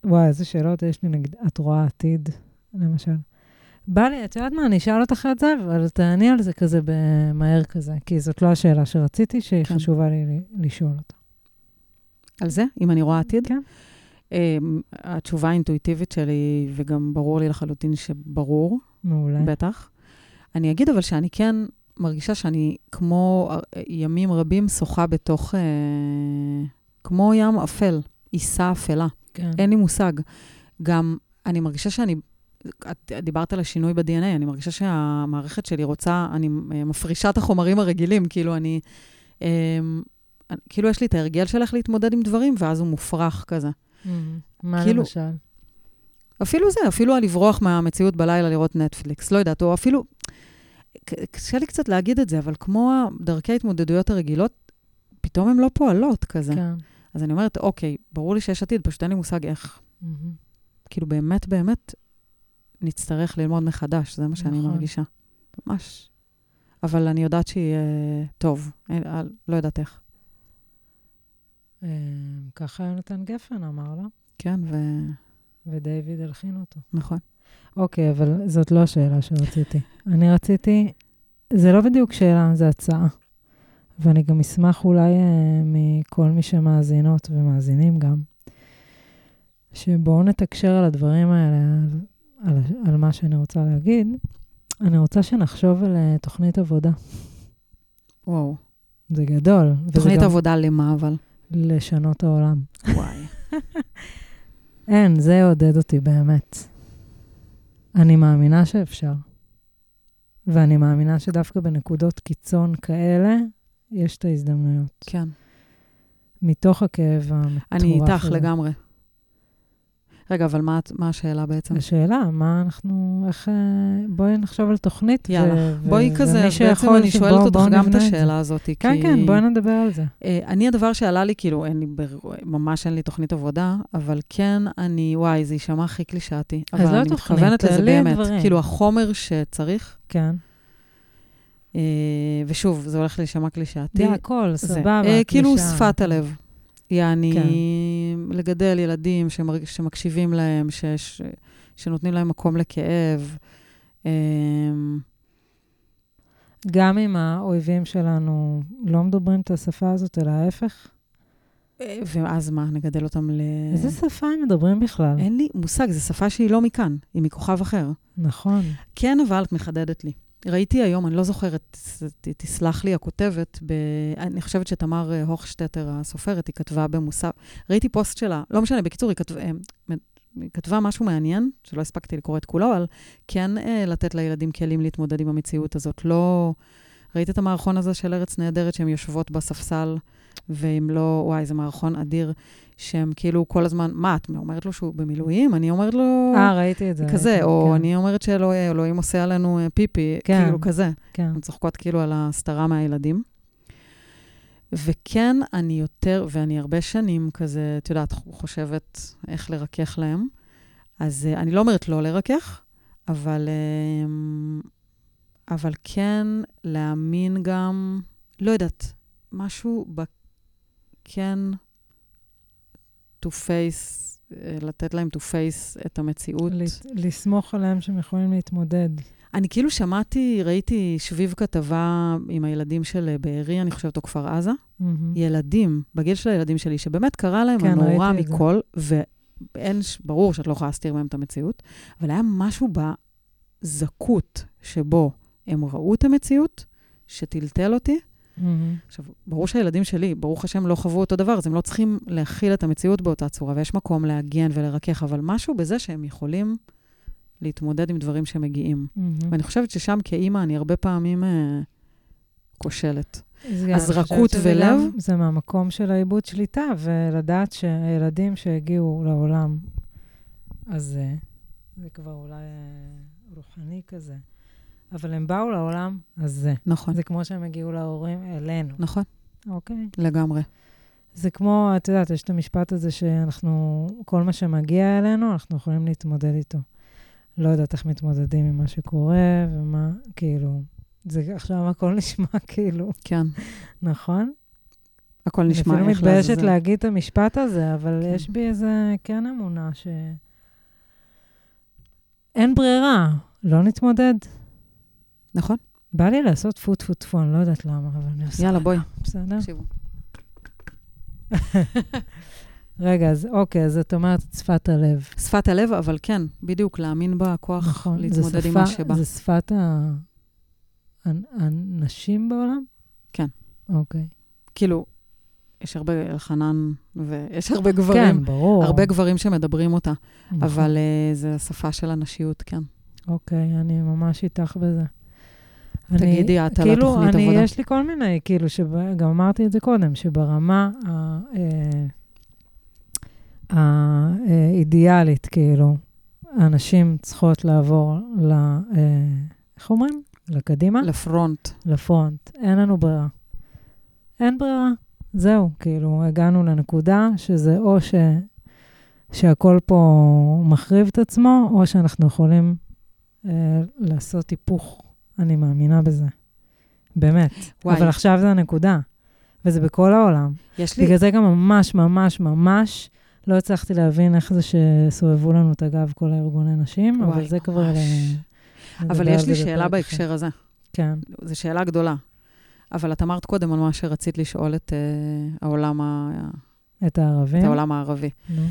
וואי, איזה שאלות יש לי, נגיד, את רואה עתיד, למשל. בא לי, את יודעת מה, אני אשאל אותך את זה, אבל תעני על זה כזה במהר כזה, כי זאת לא השאלה שרציתי, שהיא כן. חשובה לי לשאול אותה. על זה, אם אני רואה עתיד? כן. אמ, התשובה האינטואיטיבית שלי, וגם ברור לי לחלוטין שברור, מעולה. בטח. אני אגיד אבל שאני כן מרגישה שאני כמו אה, ימים רבים שוחה בתוך, אה, כמו ים אפל, עיסה אפלה. כן. אין לי מושג. גם, אני מרגישה שאני, את דיברת על השינוי ב-DNA, אני מרגישה שהמערכת שלי רוצה, אני אה, מפרישה את החומרים הרגילים, כאילו אני, אה, כאילו יש לי את ההרגל של איך להתמודד עם דברים, ואז הוא מופרך כזה. מהמם. מה כאילו- למשל? אפילו זה, אפילו על לברוח מהמציאות בלילה לראות נטפליקס, לא יודעת, או אפילו, קשה לי קצת להגיד את זה, אבל כמו דרכי ההתמודדויות הרגילות, פתאום הן לא פועלות כזה. כן. אז אני אומרת, אוקיי, ברור לי שיש עתיד, פשוט אין לי מושג איך. מהמם. כאילו, באמת, באמת, נצטרך ללמוד מחדש, זה מה שאני נכון. מרגישה. ממש. אבל אני יודעת שיהיה טוב, אין- אה, לא יודעת איך. אה, ככה יונתן גפן אמר, לא? כן, ודייוויד הלחין אותו. ונכון. אוקיי, אבל זאת לא השאלה שרציתי. אני רציתי, זה לא בדיוק שאלה, זה הצעה. ואני גם אשמח אולי אה, מכל מי שמאזינות ומאזינים גם, שבואו נתקשר על הדברים האלה, על, על, על מה שאני רוצה להגיד. אני רוצה שנחשוב על אה, תוכנית עבודה. וואו. זה גדול. תוכנית גם עבודה למה, אבל? לשנות העולם. וואי. אין, זה יעודד אותי באמת. אני מאמינה שאפשר. ואני מאמינה שדווקא בנקודות קיצון כאלה, יש את ההזדמנויות. כן. מתוך הכאב המטורף אני איתך הזה. לגמרי. רגע, אבל מה, מה השאלה בעצם? השאלה, מה אנחנו, איך... אה, בואי נחשוב על תוכנית. יאללה. ו- בואי ו- כזה, בעצם אני שואלת אותך בואו גם את. השאלה הזאת, כי... כן, כן, בואי נדבר על זה. אה, אני, הדבר שעלה לי, כאילו, אין לי, בר- ממש אין לי תוכנית עבודה, אבל כן, אני, וואי, זה יישמע הכי קלישאתי. אז אבל לא אני תוכנית, מתכוונת לזה באמת. דברים. כאילו, החומר שצריך, כן. אה, ושוב, זה הולך להישמע קלישאתי. זה הכל. סבבה, כאילו, קלישאה. שפת הלב. יעני, כן. לגדל ילדים שמרג- שמקשיבים להם, ש, ש, שנותנים להם מקום לכאב. אה, גם אם האויבים שלנו לא מדברים את השפה הזאת, אלא ההפך. אה, ואז מה, נגדל אותם ל... איזה שפה הם מדברים בכלל? אין לי מושג, זו שפה שהיא לא מכאן, היא מכוכב אחר. נכון. כן, אבל את מחדדת לי. ראיתי היום, אני לא זוכרת, תסלח לי הכותבת, ב... אני חושבת שתמר אה, הוכשטטר, הסופרת, היא כתבה במוסף, ראיתי פוסט שלה, לא משנה, בקיצור, היא, כתב... אה, היא כתבה משהו מעניין, שלא הספקתי לקרוא את כולו, אבל כן אה, לתת לילדים כלים להתמודד עם המציאות הזאת. לא... ראית את המערכון הזה של ארץ נהדרת, שהן יושבות בספסל, ואם לא, וואי, זה מערכון אדיר, שהם כאילו כל הזמן, מה, את אומרת לו שהוא במילואים? אני אומרת לו... אה, ראיתי את זה. כזה, ראיתי, או כן, אני אומרת שאלוהים עושה עלינו אה, פיפי, כן. כאילו כזה. כן. הן צוחקות כאילו על ההסתרה מהילדים. וכן, אני יותר, ואני הרבה שנים כזה, את יודעת, חושבת איך לרכך להם. אז אה, אני לא אומרת לא לרכך, אבל, אה, אבל כן להאמין גם, לא יודעת, משהו ב... כן to face, אה, לתת להם to face את המציאות. לסמוך עליהם שהם יכולים להתמודד. אני כאילו שמעתי, ראיתי שביב כתבה עם הילדים של אה, בארי, אני חושבת, או כפר עזה. מהמם. ילדים, בגיל של הילדים שלי, שבאמת קרה להם כן, הנורא. מכל, ואין, ברור שאת לא יכולה להסתיר מהם את המציאות, אבל היה משהו בזכות שבו הם ראו את המציאות, שטלטל אותי. מהמם. עכשיו, ברור שהילדים שלי, ברוך השם, לא חוו אותו דבר, אז הם לא צריכים להכיל את המציאות באותה צורה, ויש מקום להגן ולרכך, אבל משהו בזה שהם יכולים להתמודד עם דברים שמגיעים. מהמם. ואני חושבת ששם כאימא אני הרבה פעמים אה, כושלת. אז רכות ולב? זה מהמקום של העיבוד שליטה, ולדעת שהילדים שהגיעו לעולם, אז זה, זה כבר אולי אה, רוחני כזה. אבל הם באו לעולם, אז זה. נכון, זה כמו שהם הגיעו להורים, אלינו, נכון, אוקיי? לגמרי. זה כמו, את יודעת, יש את המשפט הזה שאנחנו, כל מה שמגיע אלינו, אנחנו יכולים להתמודד איתו. לא יודעת איך מתמודדים עם מה שקורה, ומה, כאילו, זה עכשיו הכל נשמע כאילו, כן, נכון? הכל נשמע אני אפילו איך מתביישת לעזאזל. להגיד את המשפט הזה, אבל כן. יש בי איזה כן אמונה ש... אין ברירה, לא נתמודד. נכון, בא לי לעשות טפו טפו טפו, אני לא יודעת למה, אבל אני עושה. יאללה, בואי, בסדר? תקשיבו. רגע, אז אוקיי, אז את אומרת את שפת הלב. שפת הלב, אבל כן, בדיוק, להאמין בכוח נכון. להתמודד עם מה שבא. זה שפת ה- הנ- הנשים בעולם? כן. אוקיי. כאילו, יש הרבה, אלחנן, ויש הרבה גברים, כן, ברור. הרבה גברים שמדברים אותה, נכון. אבל uh, זה השפה של הנשיות, כן. אוקיי, אני ממש איתך בזה. תגידי את על כאילו, התוכנית אני, עבודה. יש לי כל מיני, כאילו, שב, גם אמרתי את זה קודם, שברמה ה- אה, האידיאלית, כאילו, הנשים צריכות לעבור ל... אה, איך אומרים? לקדימה? לפרונט. לפרונט. אין לנו ברירה. אין ברירה. זהו, כאילו, הגענו לנקודה שזה או ש... שהכל פה מחריב את עצמו, או שאנחנו יכולים אה, לעשות היפוך. אני מאמינה בזה. באמת. וואי. אבל עכשיו זה הנקודה, וזה בכל העולם. יש לי... בגלל זה גם ממש, ממש, ממש לא הצלחתי להבין איך זה שסובבו לנו את הגב כל הארגוני נשים, אבל וואי, זה כבר... ממש. אה, אבל יש לי זה שאלה בהקשר הזה. כן. זו שאלה גדולה. אבל את אמרת קודם על מה שרצית לשאול את uh, העולם, ה... את הערבים. את העולם הערבי. נו.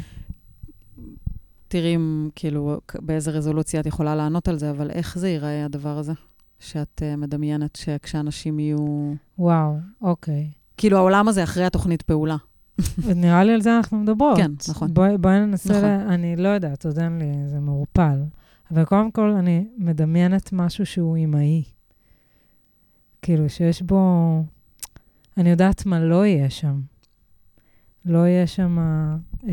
תראי אם, כאילו, באיזה רזולוציה את יכולה לענות על זה, אבל איך זה ייראה, הדבר הזה? שאת uh, מדמיינת שכשאנשים יהיו... וואו, אוקיי. כאילו, העולם הזה אחרי התוכנית פעולה. נראה לי על זה אנחנו מדברות. כן, נכון. בואי בואי ננסה, נכון. ל... אני לא יודעת, עוד אין לי, זה מעורפל. אבל קודם כל, אני מדמיינת משהו שהוא אמאי. כאילו, שיש בו... אני יודעת מה לא יהיה שם. לא יהיה שם אה,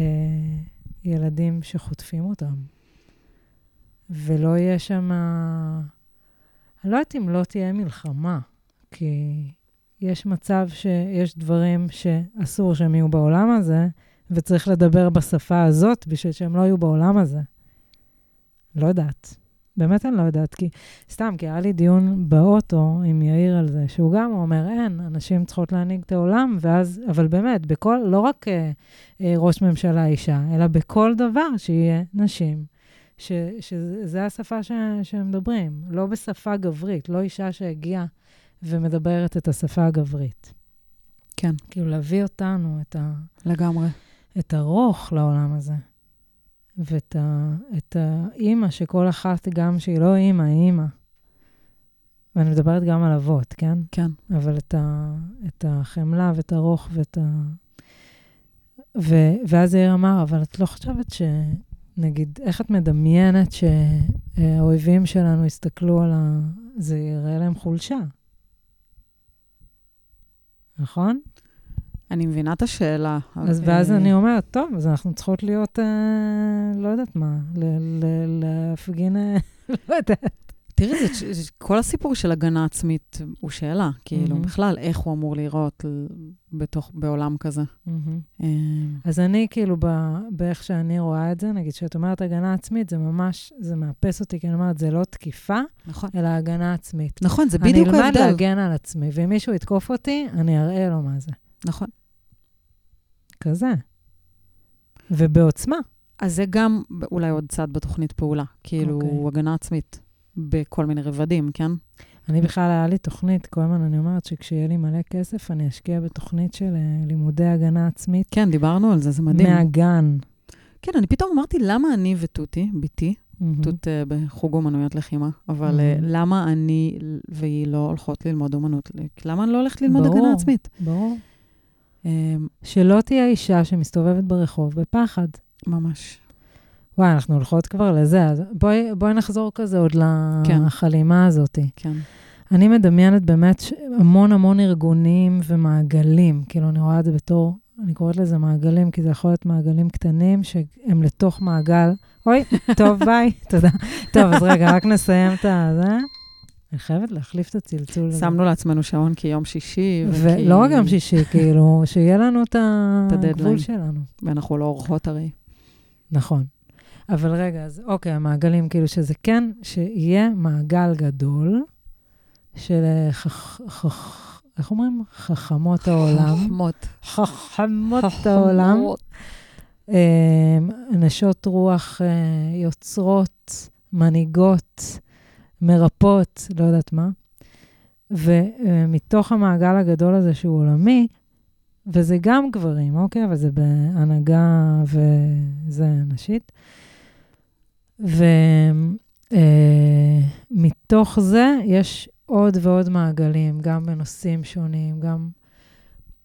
ילדים שחוטפים אותם. ולא יהיה שם... אני לא יודעת אם לא תהיה מלחמה, כי יש מצב שיש דברים שאסור שהם יהיו בעולם הזה, וצריך לדבר בשפה הזאת בשביל שהם לא יהיו בעולם הזה. לא יודעת. באמת אני לא יודעת, כי סתם, כי היה לי דיון באוטו עם יאיר על זה, שהוא גם אומר, אין, הנשים צריכות להנהיג את העולם, ואז, אבל באמת, בכל, לא רק אה, אה, ראש ממשלה אישה, אלא בכל דבר שיהיה נשים, ש, שזה השפה ש, שהם מדברים, לא בשפה גברית, לא אישה שהגיעה ומדברת את השפה הגברית. כן, כאילו, להביא אותנו, את, ה, לגמרי. את הרוך לעולם הזה. ואת ה, את האימא, שכל אחת, גם שהיא לא אימא, היא אימא. ואני מדברת גם על אבות, כן? כן. אבל את, ה, את החמלה ואת הרוך ואת ה... ו, ואז יאיר אמר, אבל את לא חושבת ש... נגיד, איך את מדמיינת שהאויבים שלנו יסתכלו על ה... זה יראה להם חולשה. נכון? אני מבינה את השאלה. אז אה, ואז אני אומרת, טוב, אז אנחנו צריכות להיות, אה, לא יודעת מה, להפגין, אה, לא יודעת. תראי, כל הסיפור של הגנה עצמית הוא שאלה. כאילו, מהמם. בכלל, איך הוא אמור להיראות בתוך, בעולם כזה. אה, אז אני, כאילו, באיך שאני רואה את זה, נגיד, כשאת אומרת הגנה עצמית, זה ממש, זה מאפס אותי, כי אני אומרת, זה לא תקיפה, נכון. אלא הגנה עצמית. נכון, זה בדיוק אני אלמד ההבדל. להגן על עצמי, ואם מישהו יתקוף אותי, אני אראה לו מה זה. נכון. כזה. ובעוצמה. אז זה גם אולי עוד צד בתוכנית פעולה. כאילו, אוקיי. הגנה עצמית בכל מיני רבדים, כן? אני בכלל, היה לי תוכנית, כל הזמן אני אומרת שכשיהיה לי מלא כסף, אני אשקיע בתוכנית של אה, לימודי הגנה עצמית כן, דיברנו על זה, זה מדהים. מהגן. כן, אני פתאום אמרתי, למה אני ותותי, בתי. תות אה, בחוג אומנויות לחימה, אבל מהמם. למה אני והיא לא הולכות ללמוד אומנות? למה אני לא הולכת ללמוד ברור. הגנה עצמית? ברור. אה, שלא תהיה אישה שמסתובבת ברחוב בפחד. ממש. וואי, אנחנו הולכות כבר לזה, אז בואי, בואי נחזור כזה עוד כן. לחלימה הזאת. כן. אני מדמיינת באמת המון המון ארגונים ומעגלים, כאילו אני רואה את זה בתור, אני קוראת לזה מעגלים, כי זה יכול להיות מעגלים קטנים שהם לתוך מעגל. אוי, טוב, ביי, תודה. טוב, אז רגע, רק נסיים את זה. אני חייבת להחליף את הצלצול הזה. שמנו לעצמנו שעון כי יום שישי, וכי... ולא רק יום שישי, כאילו, שיהיה לנו את הגבול. שלנו. ואנחנו לא אורחות הרי. נכון. אבל רגע, אז אוקיי, המעגלים, כאילו שזה כן, שיהיה מעגל גדול של אה, חכ... חכ... איך אומרים? חכמות העולם. חכמות. חכמות העולם. אה, נשות רוח אה, יוצרות, מנהיגות, מרפאות, לא יודעת מה. ומתוך המעגל הגדול הזה שהוא עולמי, וזה גם גברים, אוקיי? אבל זה בהנהגה וזה נשית. ומתוך זה יש עוד ועוד מעגלים, גם בנושאים שונים, גם...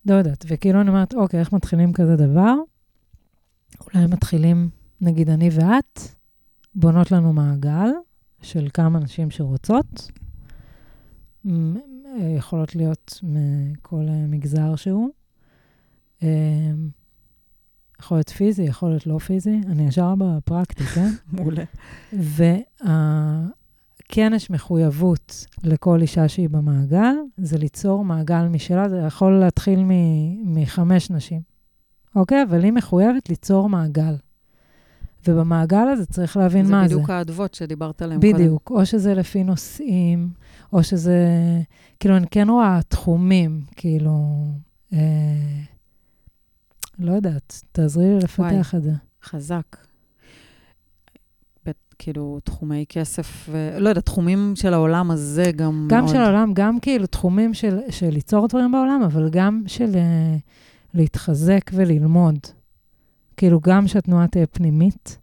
לא יודעת. וכאילו אני אומרת, אוקיי, איך מתחילים כזה דבר? אולי מתחילים, נגיד אני ואת, בונות לנו מעגל של כמה נשים שרוצות. אה, יכולות להיות מכל אה, מגזר שהוא. יכול להיות פיזי, יכול להיות לא פיזי. אני ישר בפרקטי, כן? מעולה. וכן יש מחויבות לכל אישה שהיא במעגל, זה ליצור מעגל משלה, זה יכול להתחיל מ- מחמש נשים, אוקיי? אבל היא מחויבת ליצור מעגל. ובמעגל הזה צריך להבין מה זה. זה בדיוק האדוות שדיברת עליהן קודם. בדיוק, או שזה לפי נושאים, או שזה... כאילו, אני כן רואה תחומים, כאילו... אה, לא יודעת, תעזרי לי לפתח את זה. חזק. כאילו, תחומי כסף, ו... לא יודעת, תחומים של העולם הזה גם גם מאוד. של העולם, גם כאילו תחומים של, של ליצור דברים בעולם, אבל גם של uh, להתחזק וללמוד. כאילו, גם שהתנועה תהיה פנימית,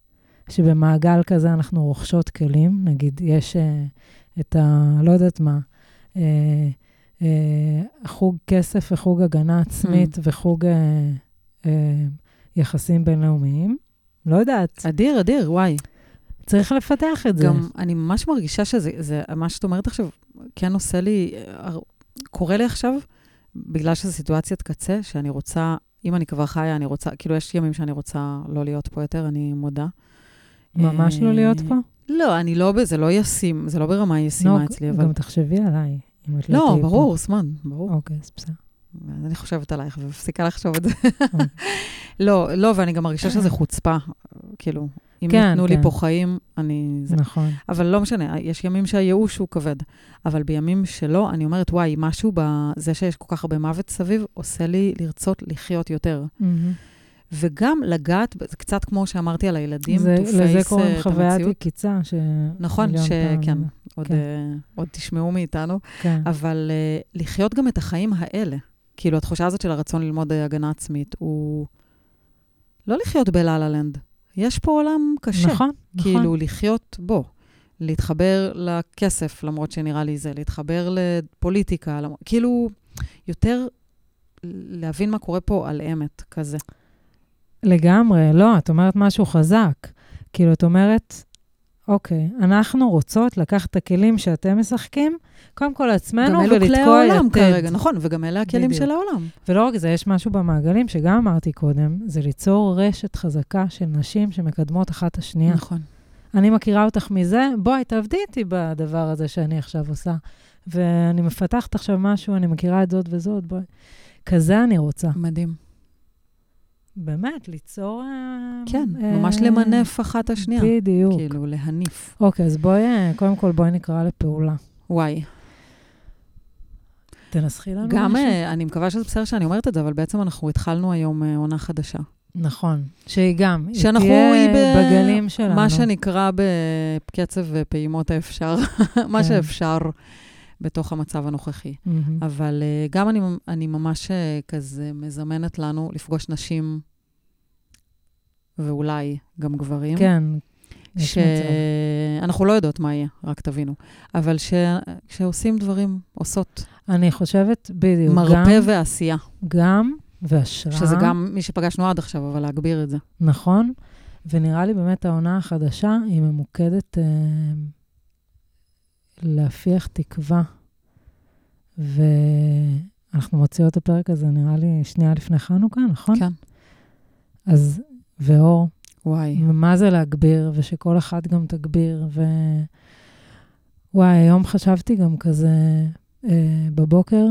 שבמעגל כזה אנחנו רוכשות כלים, נגיד, יש uh, את ה... לא יודעת מה, uh, uh, חוג כסף וחוג הגנה עצמית mm. וחוג uh, יחסים בינלאומיים. לא יודעת. אדיר, אדיר, וואי. צריך לפתח את זה. גם אני ממש מרגישה שזה, זה, מה שאת אומרת עכשיו, כן עושה לי, קורה לי עכשיו, בגלל שזו סיטואציית קצה, שאני רוצה, אם אני כבר חיה, אני רוצה, כאילו, יש ימים שאני רוצה לא להיות פה יותר, אני מודה. ממש לא להיות פה? לא, אני לא, זה לא ישים, זה לא ברמה ישימה אצלי, אבל... גם תחשבי עליי, אם את לא תהיי פה. לא, ברור, זמן, ברור. אוקיי, אז בסדר. אני חושבת עלייך ומפסיקה לחשוב את זה. לא, לא, ואני גם מרגישה שזה חוצפה, כאילו, אם כן, ייתנו כן. לי פה חיים, אני... זה... נכון. אבל לא משנה, יש ימים שהייאוש הוא כבד. אבל בימים שלא, אני אומרת, וואי, משהו בזה שיש כל כך הרבה מוות סביב, עושה לי לרצות לחיות יותר. Mm-hmm. וגם לגעת, זה קצת כמו שאמרתי על הילדים, זה, to face לזה קוראים חוויית יקיצה, ש... נכון, שכן, עוד, כן. Uh, עוד תשמעו מאיתנו. כן. אבל uh, לחיות גם את החיים האלה. כאילו, התחושה הזאת של הרצון ללמוד הגנה עצמית, הוא לא לחיות בלה-לה לנד. יש פה עולם קשה. נכון, נכון. כאילו, לחיות בו. להתחבר לכסף, למרות שנראה לי זה, להתחבר לפוליטיקה, למ... כאילו, יותר להבין מה קורה פה על אמת, כזה. לגמרי, לא, את אומרת משהו חזק. כאילו, את אומרת, אוקיי, אנחנו רוצות לקחת את הכלים שאתם משחקים, קודם כל לעצמנו ולתקוע יתד. גם אלו כלי העולם כרגע, נכון, וגם אלה הכלים בדיוק. של העולם. ולא רק זה, יש משהו במעגלים שגם אמרתי קודם, זה ליצור רשת חזקה של נשים שמקדמות אחת את השנייה. נכון. אני מכירה אותך מזה, בואי, תעבדי איתי בדבר הזה שאני עכשיו עושה. ואני מפתחת עכשיו משהו, אני מכירה את זאת וזאת, בואי. כזה אני רוצה. מדהים. באמת, ליצור... אה, כן, אה, ממש למנף אחת השנייה. בדיוק. כאילו, להניף. אוקיי, אז בואי, אה, קודם כל בואי נקרא לפעולה. וואי. תנסחי לנו גם, משהו. גם, אני מקווה שזה בסדר שאני אומרת את זה, אבל בעצם אנחנו התחלנו היום עונה חדשה. נכון, שהיא גם, שאנחנו, היא תהיה ב... בגלים שלנו. מה שנקרא בקצב ופעימות האפשר, מה כן. שאפשר בתוך המצב הנוכחי. Mm-hmm. אבל uh, גם אני, אני ממש uh, כזה מזמנת לנו לפגוש נשים, ואולי גם גברים. כן, שאנחנו לא יודעות מה יהיה, רק תבינו. אבל ש... שעושים דברים, עושות. אני חושבת, בדיוק. מרפא גם, ועשייה. גם, והשראה. שזה גם מי שפגשנו עד עכשיו, אבל להגביר את זה. נכון, ונראה לי באמת העונה החדשה היא ממוקדת אה, להפיח תקווה. ואנחנו מוציאות את הפרק הזה, נראה לי, שנייה לפני חנוכה, נכון? כן. אז, ואור. וואי. ומה זה להגביר, ושכל אחד גם תגביר, ו... וואי, היום חשבתי גם כזה, אה, בבוקר,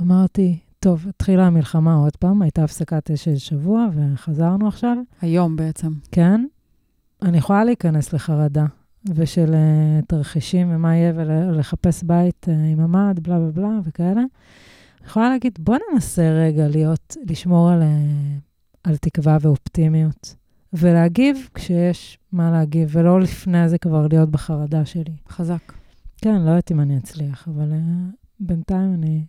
אמרתי, טוב, התחילה המלחמה עוד פעם, הייתה הפסקת אש של שבוע, וחזרנו עכשיו. היום בעצם. כן. אני יכולה להיכנס לחרדה, ושל uh, תרחישים ומה יהיה, ולחפש בית uh, עם ממ"ד, בלה בלה בלה וכאלה. אני יכולה להגיד, בוא ננסה רגע להיות, לשמור על, uh, על תקווה ואופטימיות, ולהגיב כשיש מה להגיב, ולא לפני זה כבר להיות בחרדה שלי. חזק. כן, לא יודעת אם אני אצליח, אבל uh, בינתיים אני...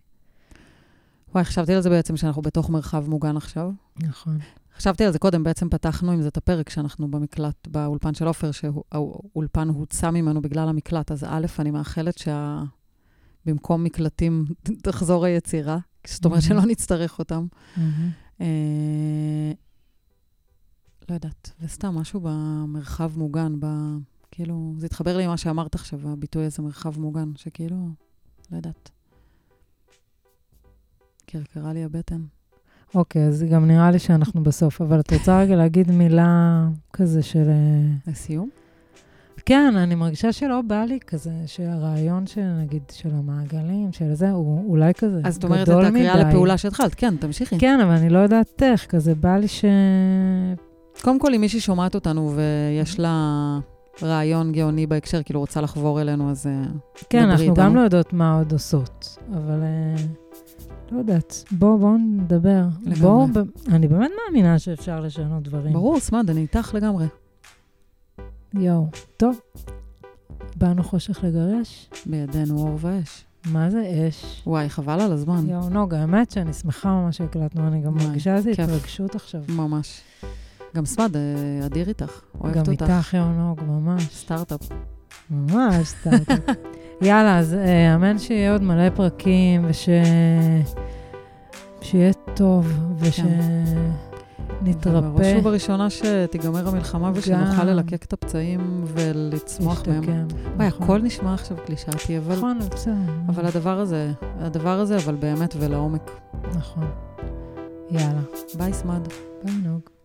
וואי, חשבתי על זה בעצם שאנחנו בתוך מרחב מוגן עכשיו. נכון. חשבתי על זה קודם, בעצם פתחנו עם זה את הפרק שאנחנו במקלט, באולפן של עופר, שהאולפן הוצא ממנו בגלל המקלט. אז א', אני מאחלת שבמקום מקלטים תחזור היצירה, זאת אומרת שלא נצטרך אותם. אה, לא יודעת, וסתם משהו במרחב מוגן, ב... כאילו, זה התחבר לי מה שאמרת עכשיו, הביטוי הזה, מרחב מוגן, שכאילו, לא יודעת. קרקרה לי הבטן. אוקיי, אז גם נראה לי שאנחנו בסוף, אבל את רוצה רגע להגיד מילה כזה של... אה, לסיום? כן, אני מרגישה שלא בא לי כזה, שהרעיון של, נגיד, של המעגלים, של זה, הוא אולי כזה גדול מדי. אז זאת אומרת, את הקריאה לפעולה שהתחלת, כן, תמשיכי. כן, אבל אני לא יודעת איך, כזה בא לי ש... קודם כל, אם מישהי שומעת אותנו ויש לה רעיון גאוני בהקשר, כאילו רוצה לחבור אלינו, אז אה, כן, אנחנו איתנו. גם לא יודעות מה עוד עושות, אבל אה, לא יודעת. בואו, בואו נדבר. לגמרי. בואו, ב- אני באמת מאמינה שאפשר לשנות דברים. ברור, סמד, אני איתך לגמרי. יואו, טוב. באנו חושך לגרש? בידינו אור ואש. מה זה אש? וואי, חבל על הזמן. יואו, נוגה, האמת שאני שמחה ממש שהקלטנו, אני גם מרגישה איזה. התרגשות עכשיו. ממש. גם סמד, אה, אדיר איתך. אוהבת גם אותך. איתך, יואו, נוג, ממש. סטארט-אפ. ממש סטארט-אפ. יאללה, אז אה, אמן שיהיה עוד מלא פרקים, וש... שיהיה טוב, ושנתרפא. בראש ובראשונה שתיגמר המלחמה ושנוכל. ללקק את הפצעים ולצמוח מהם. להשתקם. וואי, נכון. הכל נשמע עכשיו קלישאתי, אבל... נכון, בסדר. אבל הדבר הזה, הדבר הזה, אבל באמת ולעומק. נכון. יאללה, ביי, סמד. ביי נוג.